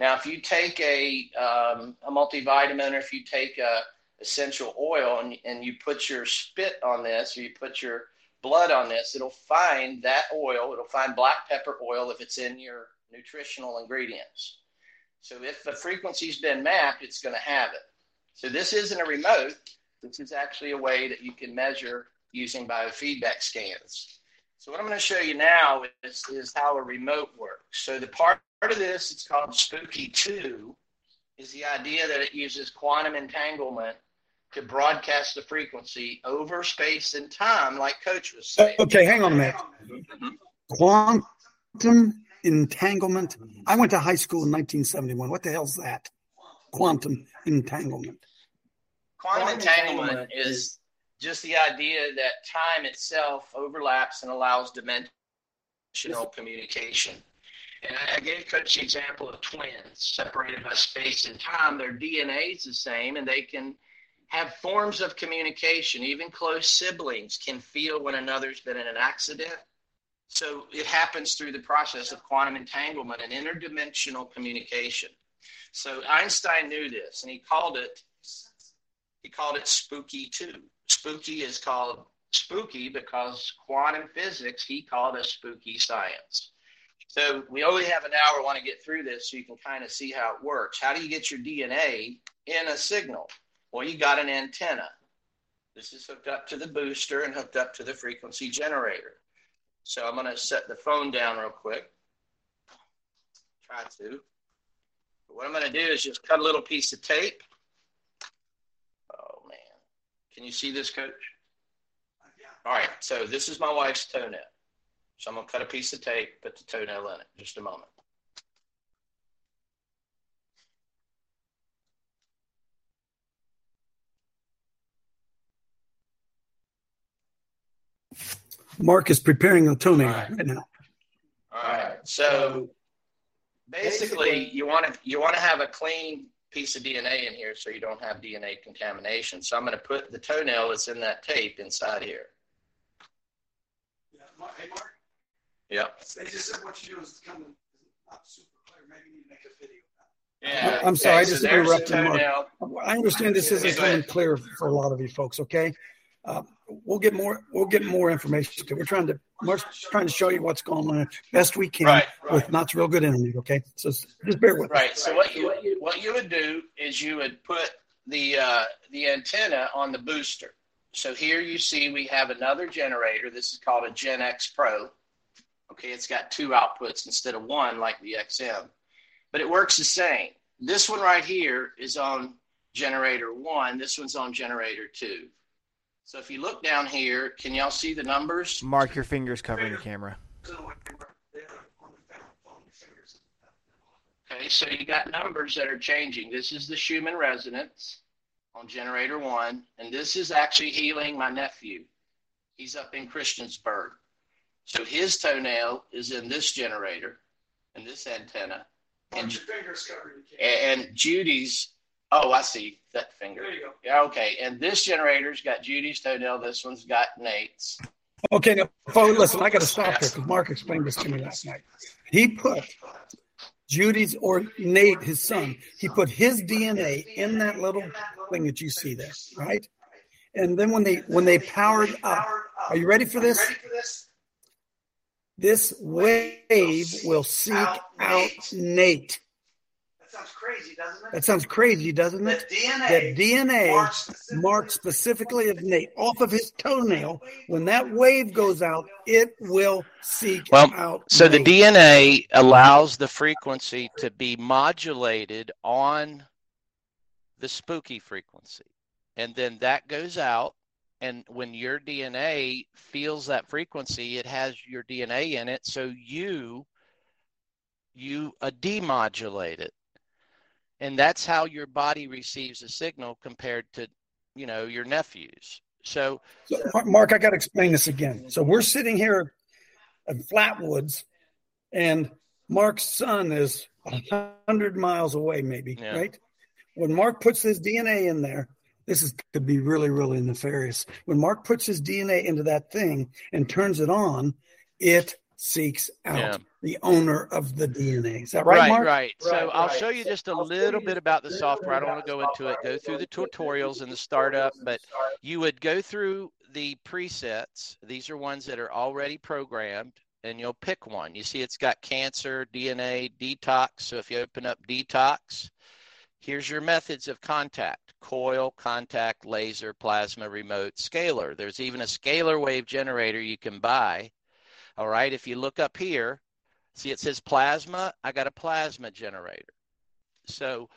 Speaker 10: Now, if you take a, um, a multivitamin or if you take a essential oil and, and you put your spit on this or you put your blood on this, it'll find that oil. It'll find black pepper oil if it's in your nutritional ingredients. So if the frequency's been mapped, it's going to have it. So this isn't a remote. This is actually a way that you can measure using biofeedback scans. So what I'm going to show you now is, is how a remote works. So the part of this, it's called Spooky 2, is the idea that it uses quantum entanglement to broadcast the frequency over space and time, like Coach was uh, saying.
Speaker 4: Okay, hang on a minute. Quantum entanglement. I went to high school in 1971. What the hell's that? Quantum entanglement.
Speaker 10: Quantum,
Speaker 11: Quantum
Speaker 10: entanglement,
Speaker 11: entanglement
Speaker 10: is just the idea that time itself overlaps and allows dimensional communication. And I gave Coach the example of twins separated by space and time. Their DNA is the same, and they can have forms of communication. Even close siblings can feel when another's been in an accident. So it happens through the process of quantum entanglement and interdimensional communication. So Einstein knew this, and he called it he called it spooky two. Spooky is called spooky because quantum physics he called a spooky science. So we only have an hour. Want to get through this so you can kind of see how it works. How do you get your DNA in a signal? Well, you got an antenna. This is hooked up to the booster and hooked up to the frequency generator. So I'm going to set the phone down real quick. Try to. What I'm going to do is just cut a little piece of tape. Can you see this, coach? Yeah. All right. So this is my wife's toenail. So I'm going to cut a piece of tape, put the toenail in it. Just a moment.
Speaker 4: Mark is preparing a toenail right now.
Speaker 10: All right. So basically, you want to you want to have a clean piece of DNA in here so you don't have DNA contamination. So I'm going to put the toenail that's in that tape inside here. Yeah.
Speaker 4: Hey, Mark.
Speaker 10: Yep.
Speaker 4: They just said what you do is kind of not super clear. Maybe you need to make a video.
Speaker 10: Yeah.
Speaker 4: I'm sorry, I
Speaker 10: Okay, so
Speaker 4: just
Speaker 10: there's the
Speaker 4: interrupted Mark. I understand this isn't coming clear for a lot of you folks. Okay, uh, we'll get more. We'll get more information. We're trying to. Mark's trying to show you what's going on best we can
Speaker 10: Right,
Speaker 4: with not real good internet. Okay, so just bear with
Speaker 10: Right.
Speaker 4: us.
Speaker 10: So what you what you would do is you would put the uh, the antenna on the booster. So here you see we have another generator. This is called a Gen X Pro. Okay, it's got two outputs instead of one like the XM, but it works the same. This one right here is on generator one. This one's on generator two. So if you look down here, can y'all see the numbers?
Speaker 7: Mark your fingers covering the camera.
Speaker 10: Okay, so you got numbers that are changing. This is the Schumann resonance on generator one, and this is actually healing my nephew. He's up in Christiansburg. So his toenail is in this generator and this antenna. And,
Speaker 4: fingers covering
Speaker 10: and Judy's, oh, I see that finger.
Speaker 4: There you go.
Speaker 10: Yeah, okay. And this generator's got Judy's toenail. This one's got Nate's.
Speaker 4: Okay, now, folks, listen. I got to stop here because Mark explained this to me last night. He put Judy's or Nate, his son. He put his DNA in that little thing that you see there, right? And then when they when they powered up, are you ready for this? This wave will seek out Nate.
Speaker 11: That sounds crazy, doesn't it?
Speaker 4: That sounds crazy, doesn't it?
Speaker 11: The DNA
Speaker 4: That DNA
Speaker 11: marks
Speaker 4: marked specifically of Nate off of his toenail. When that wave goes out, it will seek
Speaker 10: Well,
Speaker 4: out.
Speaker 10: so the DNA allows the frequency to be modulated on the spooky frequency. And then that goes out. And when your DNA feels that frequency, it has your DNA in it. So you you uh, demodulate it. And that's how your body receives a signal compared to, you know, your nephews. So
Speaker 4: So, Mark, I got to explain this again. So we're sitting here in Flatwoods, and Mark's son is a hundred miles away, maybe,
Speaker 10: Yeah.
Speaker 4: right? When Mark puts his DNA in there, this is could be really, really nefarious. When Mark puts his DNA into that thing and turns it on, it seeks out
Speaker 10: Yeah.
Speaker 4: The owner of the DNA. Is that right, Mark?
Speaker 10: Right, So
Speaker 4: Right,
Speaker 10: I'll
Speaker 4: right.
Speaker 10: show you just a little bit about the software. I don't want to go into it. Go through the tutorials and the startup, but you would go through the presets. These are ones that are already programmed, and you'll pick one. You see, it's got cancer, DNA, detox. So if you open up detox, here's your methods of contact coil, contact, laser, plasma, remote, scalar. There's even a scalar wave generator you can buy. All right, if you look up here, see it says plasma. I got a plasma generator. So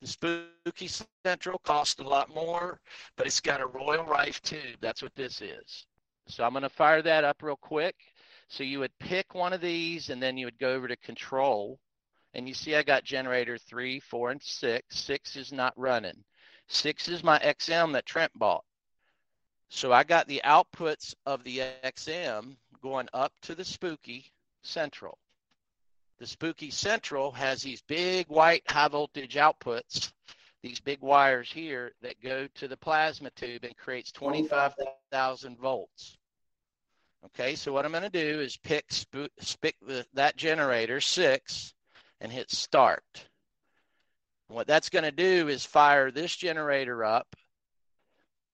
Speaker 10: the Spooky Central costs a lot more, but it's got a Royal Rife tube. That's what this is. So I'm going to fire that up real quick. So you would pick one of these and then you would go over to control. And you see I got generator three, four, and six. Six is not running. Six is my XM that Trent bought. So I got the outputs of the XM going up to the Spooky Central. The Spooky Central has these big white high voltage outputs, these big wires here that go to the plasma tube and creates 25,000 volts. Okay, so what I'm going to do is pick, spo- pick the, that generator, six, and hit start. What that's going to do is fire this generator up.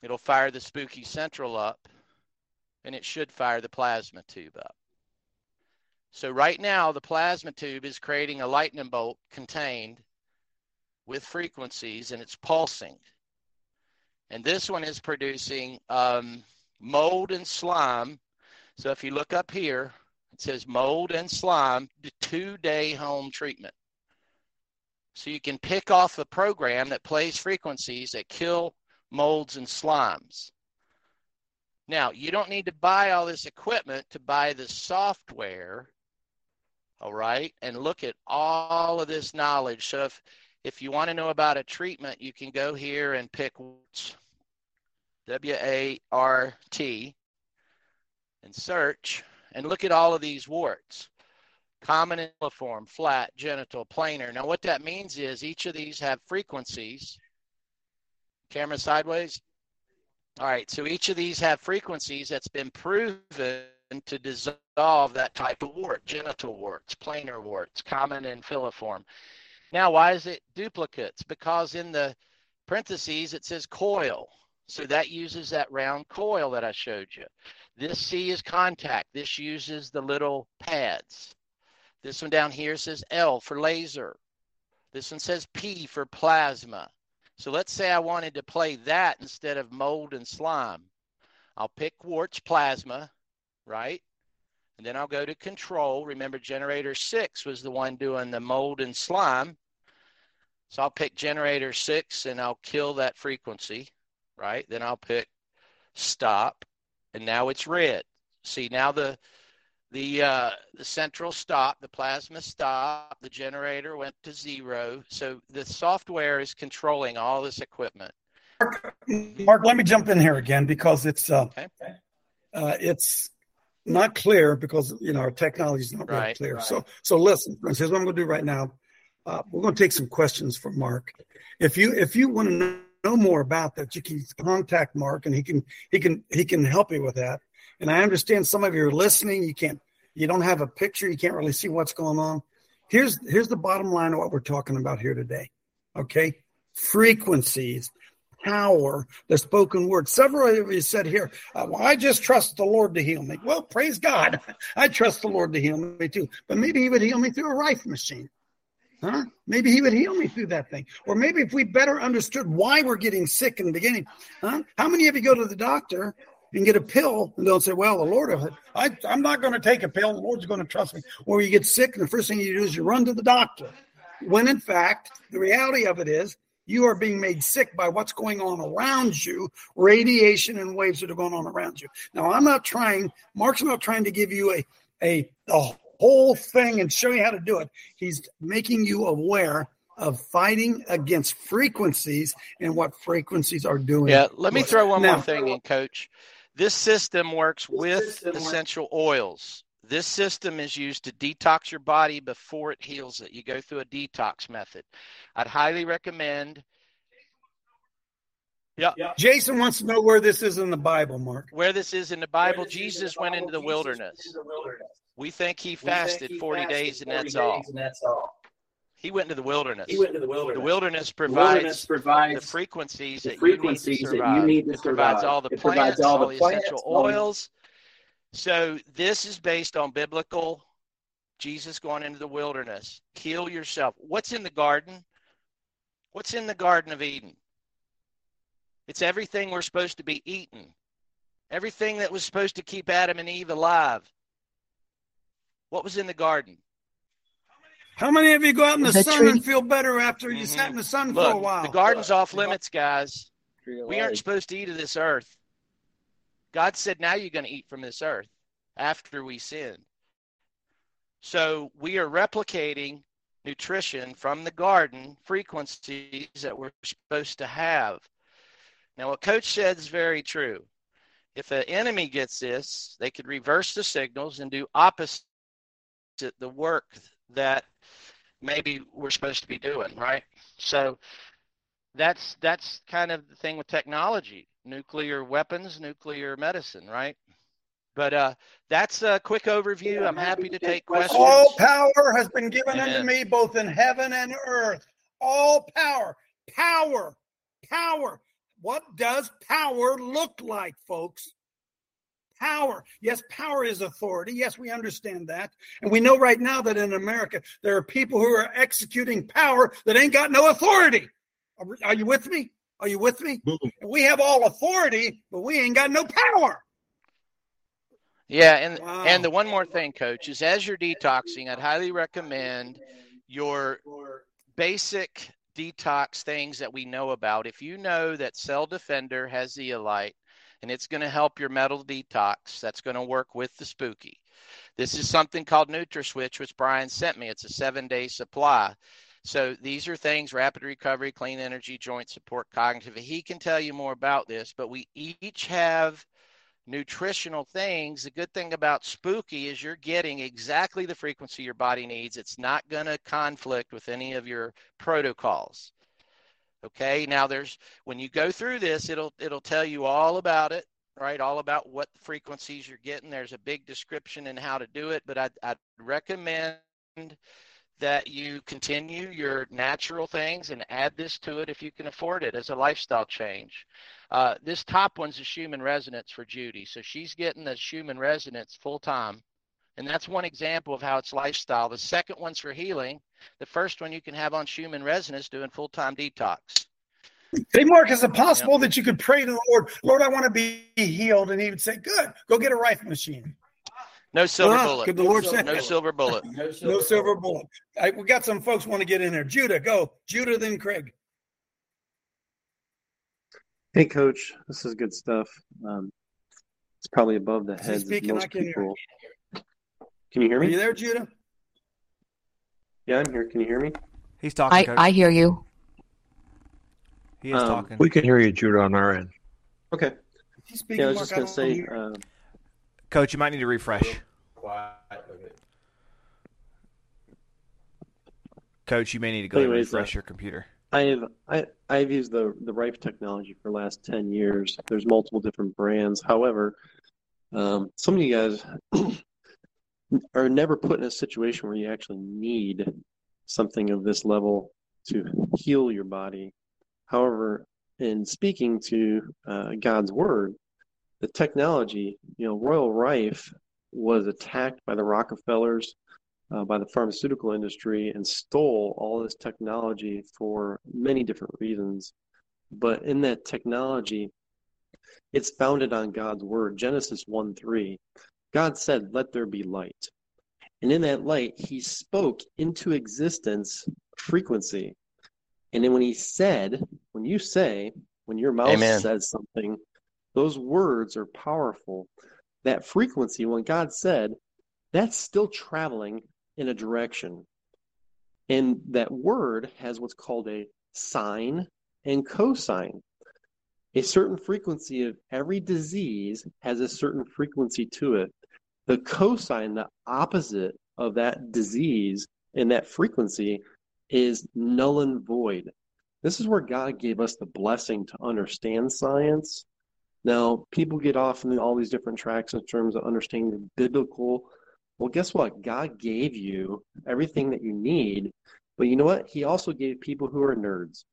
Speaker 10: It'll fire the Spooky Central up, and it should fire the plasma tube up. So right now, the plasma tube is creating a lightning bolt contained with frequencies, and it's pulsing. And this one is producing um, mold and slime. So if you look up here, it says mold and slime, two day home treatment. So you can pick off a program that plays frequencies that kill molds and slimes. Now, you don't need to buy all this equipment to buy the software, all right, and look at all of this knowledge. So if, if you want to know about a treatment, you can go here and pick W A R T and search and look at all of these warts common and flat, genital, planar. Now, what that means is each of these have frequencies. Camera sideways. All right, so each of these have frequencies that's been proven to dissolve that type of wart, genital warts, planar warts, common and filiform. Now, why is it duplicates? Because in the parentheses it says coil. So that uses that round coil that I showed you. This C is contact. This uses the little pads. This one down here says L for laser. This one says P for plasma. So let's say I wanted to play that instead of mold and slime. I'll pick Warts plasma, right? And then I'll go to control. Remember, generator six was the one doing the mold and slime. So I'll pick generator six and I'll kill that frequency, right? Then I'll pick stop, and now it's red. See, now the the uh, the central stop, the plasma stop, the generator went to zero. So the software is controlling all this equipment.
Speaker 4: Mark, Mark let me jump in here again because it's uh,
Speaker 10: okay.
Speaker 4: uh, it's not clear because you know our technology is not
Speaker 10: right,
Speaker 4: really clear.
Speaker 10: Right.
Speaker 4: So so listen, here's what I'm going to do right now. Uh, we're going to take some questions from Mark. If you if you want to know, know more about that, you can contact Mark and he can he can he can help you with that. And I understand some of you are listening. You can't, you don't have a picture. You can't really see what's going on. Here's here's the bottom line of what we're talking about here today. Okay, frequencies, power, the spoken word. Several of you said here, uh, "Well, I just trust the Lord to heal me." Well, praise God, I trust the Lord to heal me too. But maybe He would heal me through a rife machine. Huh? Maybe he would heal me through that thing. Or maybe if we better understood why we're getting sick in the beginning. Huh? How many of you go to the doctor and get a pill and don't say, well, the Lord, I, I'm not going to take a pill. The Lord's going to trust me. Or you get sick and the first thing you do is you run to the doctor. When in fact, the reality of it is you are being made sick by what's going on around you, radiation and waves that are going on around you. Now, I'm not trying, Mark's not trying to give you a, a, a whole thing and show you how to do it. He's making you aware of fighting against frequencies and what frequencies are doing.
Speaker 10: Yeah, let me throw one
Speaker 4: now,
Speaker 10: more thing in, coach. This system works with essential oils. This system is used to detox your body before it heals it. You go through a detox method. I'd highly recommend. Yeah.
Speaker 4: Jason wants to know where this is in the Bible, Mark.
Speaker 10: Where this is in the Bible, Jesus went into the wilderness. The wilderness. We think he fasted 40 days and that's all. He went into the wilderness.
Speaker 12: He went into the wilderness.
Speaker 10: The wilderness provides,
Speaker 12: the, wilderness provides
Speaker 10: the frequencies,
Speaker 12: the
Speaker 10: that,
Speaker 12: frequencies
Speaker 10: you
Speaker 12: that you need to survive.
Speaker 10: It provides all the
Speaker 12: it
Speaker 10: plants,
Speaker 12: all,
Speaker 10: all
Speaker 12: the,
Speaker 10: the
Speaker 12: plants,
Speaker 10: essential
Speaker 12: all the-
Speaker 10: oils. So this is based on biblical Jesus going into the wilderness. Heal yourself. What's in the garden? What's in the Garden of Eden? It's everything we're supposed to be eating. Everything that was supposed to keep Adam and Eve alive. What was in the garden?
Speaker 4: How many of you go out in the,
Speaker 10: The
Speaker 4: sun
Speaker 10: tree.
Speaker 4: and feel better after you mm-hmm. sat in the sun for a while?
Speaker 10: the garden's off limits, guys. We aren't supposed to eat of this earth. God said, now you're going to eat from this earth after we sinned. So we are replicating nutrition from the garden frequencies that we're supposed to have. Now, what Coach said is very true. If an enemy gets this, they could reverse the signals and do opposite the work that maybe we're supposed to be doing, right? So that's that's kind of the thing with technology, nuclear weapons, nuclear medicine, right? But uh, that's a quick overview. I'm happy to take questions.
Speaker 4: All power has been given
Speaker 10: Amen.
Speaker 4: unto me both in heaven and earth. All power, power, power. What does power look like, folks? Power. Yes, power is authority. Yes, we understand that. And we know right now that in America, there are people who are executing power that ain't got no authority. Are, are you with me? Are you with me? We have all authority, but we ain't got no power.
Speaker 10: Yeah, and
Speaker 4: Wow.
Speaker 10: and the one more thing, coach, is as you're detoxing, I'd highly recommend your basic detox things that we know about. If you know that Cell Defender has zeolite and it's going to help your metal detox, that's going to work with the spooky. This is something called NutraSwitch, which Brian sent me. It's a seven day supply. So these are things rapid recovery, clean energy, joint support, cognitive. He can tell you more about this, but we each have nutritional things. The good thing about spooky is you're getting exactly the frequency your body needs. It's not going to conflict with any of your protocols. Okay? Now there's when you go through this, it'll it'll tell you all about it, right? All about what frequencies you're getting. There's a big description in how to do it, but I'd, I'd recommend that you continue your natural things and add this to it if you can afford it as a lifestyle change. Uh, this top one's a Schumann resonance for Judy. So she's getting the Schumann resonance full time. And that's one example of how it's lifestyle. The second one's for healing. The first one you can have on Schumann resonance doing full time detox.
Speaker 4: Hey, Mark, is it possible that you could pray to the Lord, Lord, I want to be healed? And he would say, Good, go get a rifle machine.
Speaker 10: No silver
Speaker 4: Ah,
Speaker 10: bullet.
Speaker 4: could the Lord say
Speaker 10: no silver bullet.
Speaker 4: No silver bullet. I, we got some folks want to get in there. Judah, go. Judah, then Craig.
Speaker 13: Hey, Coach, this is good stuff. Um, it's probably above the heads of
Speaker 4: speaking? I
Speaker 13: most
Speaker 4: can hear
Speaker 13: people. Can you hear me?
Speaker 4: Are you there, Judah?
Speaker 13: Yeah, I'm here. Can you hear me?
Speaker 7: He's talking.
Speaker 14: I,
Speaker 7: coach.
Speaker 14: I hear you.
Speaker 7: He is
Speaker 13: Um,
Speaker 7: talking.
Speaker 15: We can hear you, Judah, on our end.
Speaker 13: Okay.
Speaker 4: He's speaking,
Speaker 13: Yeah, I was
Speaker 4: Mark,
Speaker 13: just gonna
Speaker 4: don't
Speaker 13: say.
Speaker 7: Coach, you might need to refresh. Coach, you may need to go and
Speaker 13: Anyways,
Speaker 7: refresh
Speaker 13: uh,
Speaker 7: your computer.
Speaker 13: I have I I've used the the Rife technology for the last ten years. There's multiple different brands. However, um, some of you guys are never put in a situation where you actually need something of this level to heal your body. However, in speaking to uh, God's word, the technology, you know, Royal Rife was attacked by the Rockefellers, uh, by the pharmaceutical industry, and stole all this technology for many different reasons. But in that technology, it's founded on God's word. Genesis 1 3. God said, Let there be light. And in that light, he spoke into existence frequency. And then when he said, when you say, when your mouth
Speaker 10: Amen.
Speaker 13: says something, those words are powerful. That frequency, when God said, that's still traveling in a direction. And that word has what's called a sine and cosine. A certain frequency of every disease has a certain frequency to it. The cosine, the opposite of that disease and that frequency, is null and void. This is where God gave us the blessing to understand science. Now, people get off in all these different tracks in terms of understanding the biblical. Well, guess what? God gave you everything that you need, but you know what? He also gave people who are nerds.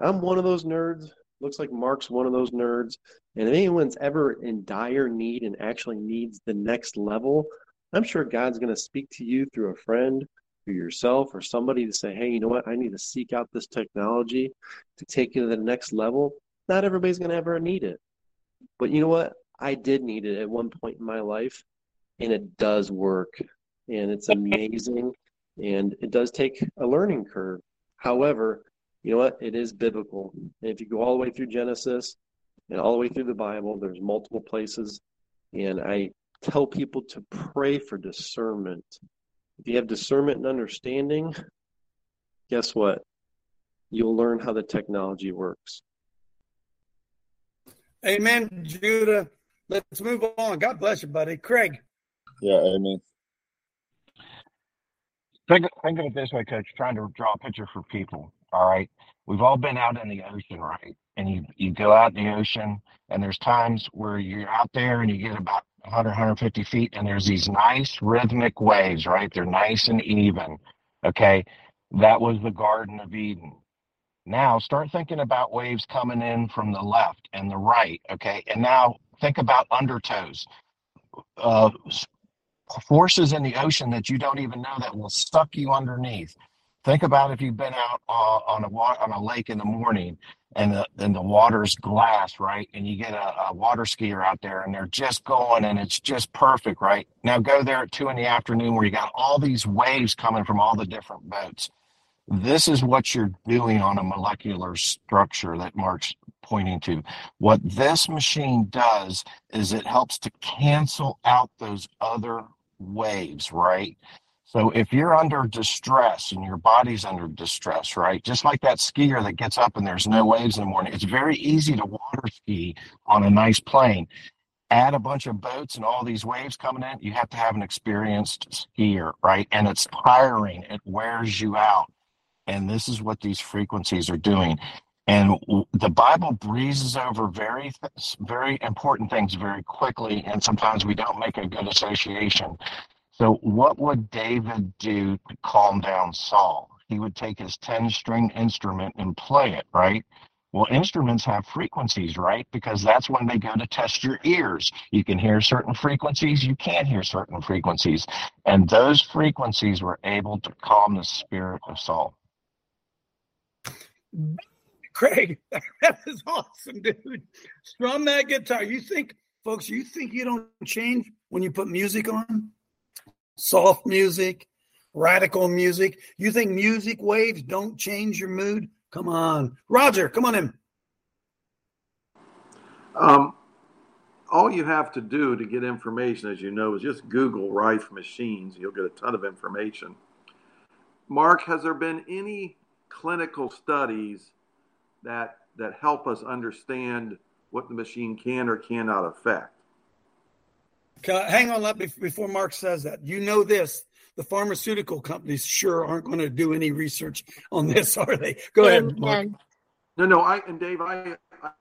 Speaker 13: I'm one of those nerds. Looks like Mark's one of those nerds. And if anyone's ever in dire need and actually needs the next level, I'm sure God's going to speak to you through a friend, through yourself, or somebody to say, hey, you know what? I need to seek out this technology to take you to the next level. Not everybody's going to ever need it. But you know what? I did need it at one point in my life, and it does work. And it's amazing. and it does take a learning curve. However, you know what? It is biblical. And if you go all the way through Genesis and all the way through the Bible, there's multiple places. And I tell people to pray for discernment. If you have discernment and understanding, guess what? You'll learn how the technology works.
Speaker 4: Amen, Judah. Let's move on. God bless you, buddy. Craig.
Speaker 16: Yeah, amen. Think, think of it this way, Coach. Trying to draw a picture for people. All right, we've all been out in the ocean, right? And you you go out in the ocean, and there's times where you're out there and you get about 100, 150 feet, and there's these nice rhythmic waves, right? They're nice and even. Okay, that was the Garden of Eden. Now start thinking about waves coming in from the left and the right. Okay, and now think about undertows. Uh, forces in the ocean that you don't even know that will suck you underneath. Think about if you've been out uh, on a wa- on a lake in the morning and the and the water's glass, right? And you get a, a water skier out there and they're just going and it's just perfect, right? Now go there at two in the afternoon where you got all these waves coming from all the different boats. This is what you're doing on a molecular structure that Mark's pointing to. What this machine does is it helps to cancel out those other waves, right? So if you're under distress and your body's under distress, right? Just like that skier that gets up and there's no waves in the morning, it's very easy to water ski on a nice plane. Add a bunch of boats and all these waves coming in, you have to have an experienced skier, right? And it's tiring, it wears you out. And this is what these frequencies are doing. And the Bible breezes over very, very important things very quickly, and sometimes we don't make a good association. So, what would David do to calm down Saul? He would take his 10 string instrument and play it, right? Well, instruments have frequencies, right? Because that's when they go to test your ears. You can hear certain frequencies, you can't hear certain frequencies. And those frequencies were able to calm the spirit of Saul.
Speaker 4: Craig, that is awesome, dude. Strum that guitar. You think, folks, you think you don't change when you put music on? Soft music, radical music. You think music waves don't change your mood? Come on. Roger, come on in.
Speaker 17: Um, all you have to do to get information, as you know, is just Google Rife machines. You'll get a ton of information. Mark, has there been any clinical studies that that help us understand what the machine can or cannot affect?
Speaker 4: Hang on, let me, before Mark says that. You know this. The pharmaceutical companies sure aren't going to do any research on this, are they? Go ahead, Mark.
Speaker 17: No, no, I and Dave, I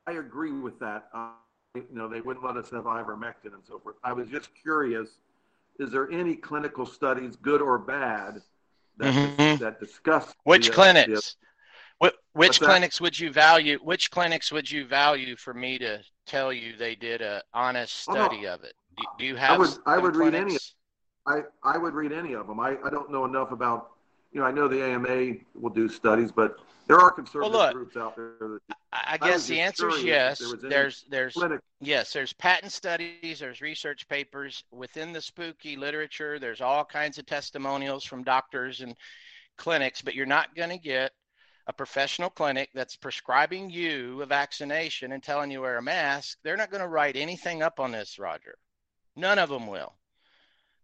Speaker 17: I agree with that. Uh, you know, they wouldn't let us have ivermectin and so forth. I was just curious: is there any clinical studies, good or bad, that
Speaker 10: Mhm.
Speaker 17: that discuss
Speaker 10: Which
Speaker 17: the-
Speaker 10: clinics?
Speaker 17: What's
Speaker 10: which
Speaker 17: that?
Speaker 10: clinics would you value? Which clinics would you value for me to tell you they did a honest
Speaker 17: Oh, no.
Speaker 10: study of it? Do, do you
Speaker 17: I
Speaker 10: have?
Speaker 17: would I would read any. I I would read any of them. I I don't know enough about. You know, I know the AMA will do studies, but there are conservative
Speaker 10: look,
Speaker 17: groups out there that.
Speaker 10: I
Speaker 17: was
Speaker 10: guess the answer is yes.
Speaker 17: there
Speaker 10: There's there's
Speaker 17: clinic-
Speaker 10: yes, there's patent studies, there's research papers within the spooky literature. There's all kinds of testimonials from doctors and clinics, but you're not going to get a professional clinic that's prescribing you a vaccination and telling you to wear a mask. They're not going to write anything up on this, Roger. None of them will.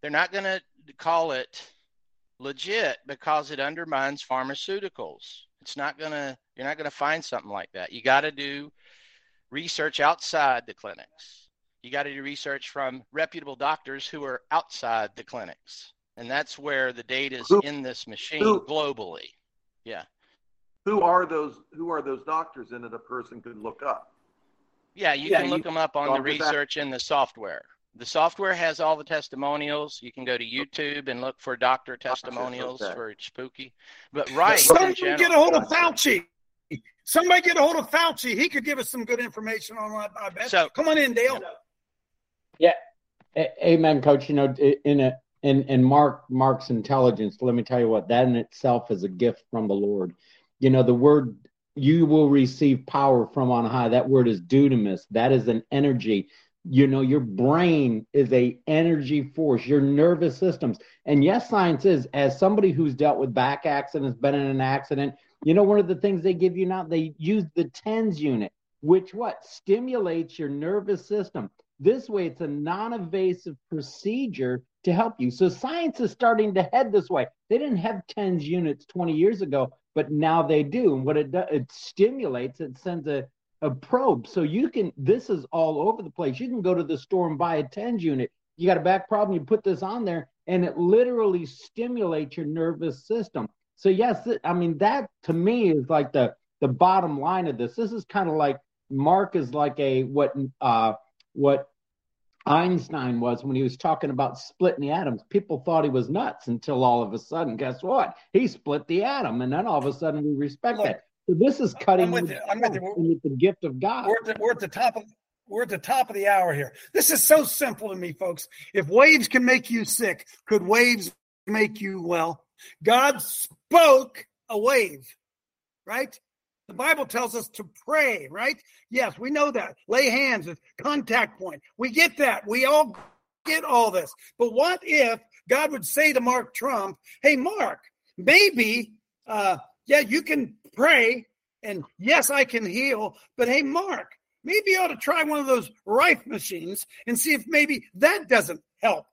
Speaker 10: They're not going to call it legit because it undermines pharmaceuticals. It's not going to, you're not going to find something like that. You got to do research outside the clinics. You got to do research from reputable doctors who are outside the clinics. And that's where the data is in this machine
Speaker 17: who-
Speaker 10: globally. Yeah.
Speaker 17: Who are those? Who are those doctors in that a person could look up?
Speaker 10: Yeah, you
Speaker 17: Yeah,
Speaker 10: can look
Speaker 17: you-
Speaker 10: them up on the
Speaker 17: I'm just
Speaker 10: research in the software. The software has all the testimonials. You can go to YouTube and look for doctor testimonials
Speaker 17: okay.
Speaker 10: for spooky. But right in
Speaker 4: Somebody
Speaker 10: general,
Speaker 4: get a hold of Fauci. Somebody get a hold of Fauci. He could give us some good information on that. I bet.
Speaker 10: So-
Speaker 4: come on in, Dale.
Speaker 18: Yeah, A- amen, Coach. You know, in a in in Mark Mark's intelligence, let me tell you what that in itself is a gift from the Lord. You know, the word you will receive power from on high. That word is dunamis. That is an energy. You know, your brain is a energy force. Your nervous systems, and yes, science is. As somebody who's dealt with back accidents, been in an accident, you know, one of the things they give you now, they use the tens unit, which what stimulates your nervous system. This way, it's a non-invasive procedure to help you. So science is starting to head this way. They didn't have tens units 20 years ago, but now they do. And what it does, it stimulates. It sends a a probe. So you can. This is all over the place. You can go to the store and buy a tens unit. You got a back problem. You put this on there, and it literally stimulates your nervous system. So yes, I mean that to me is like the the bottom line of this. This is kind of like Mark is like a what uh what Einstein was when he was talking about splitting the atoms. People thought he was nuts until all of a sudden, guess what? He split the atom, and then all of a sudden we respect
Speaker 4: Look,
Speaker 18: that. So this is cutting
Speaker 4: I'm with you. I'm with
Speaker 18: science, the gift of God.
Speaker 4: We're at, the, we're at the top of we're at the top of the hour here. This is so simple to me, folks. If waves can make you sick, could waves make you well? God spoke a wave, right? The Bible tells us to pray, right? Yes, we know that. Lay hands is contact point. We get that. We all get all this. But what if God would say to Mark Trump, hey, Mark, maybe, uh, yeah, you can pray and yes, I can heal, but hey, Mark, maybe you ought to try one of those Rife machines and see if maybe that doesn't help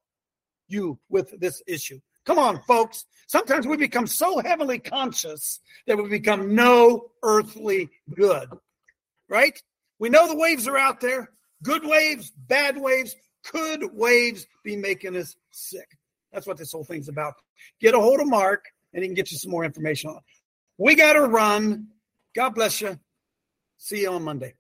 Speaker 4: you with this issue. Come on, folks. Sometimes we become so heavily conscious that we become no earthly good, right? We know the waves are out there good waves, bad waves. Could waves be making us sick? That's what this whole thing's about. Get a hold of Mark and he can get you some more information on it. We got to run. God bless you. See you on Monday.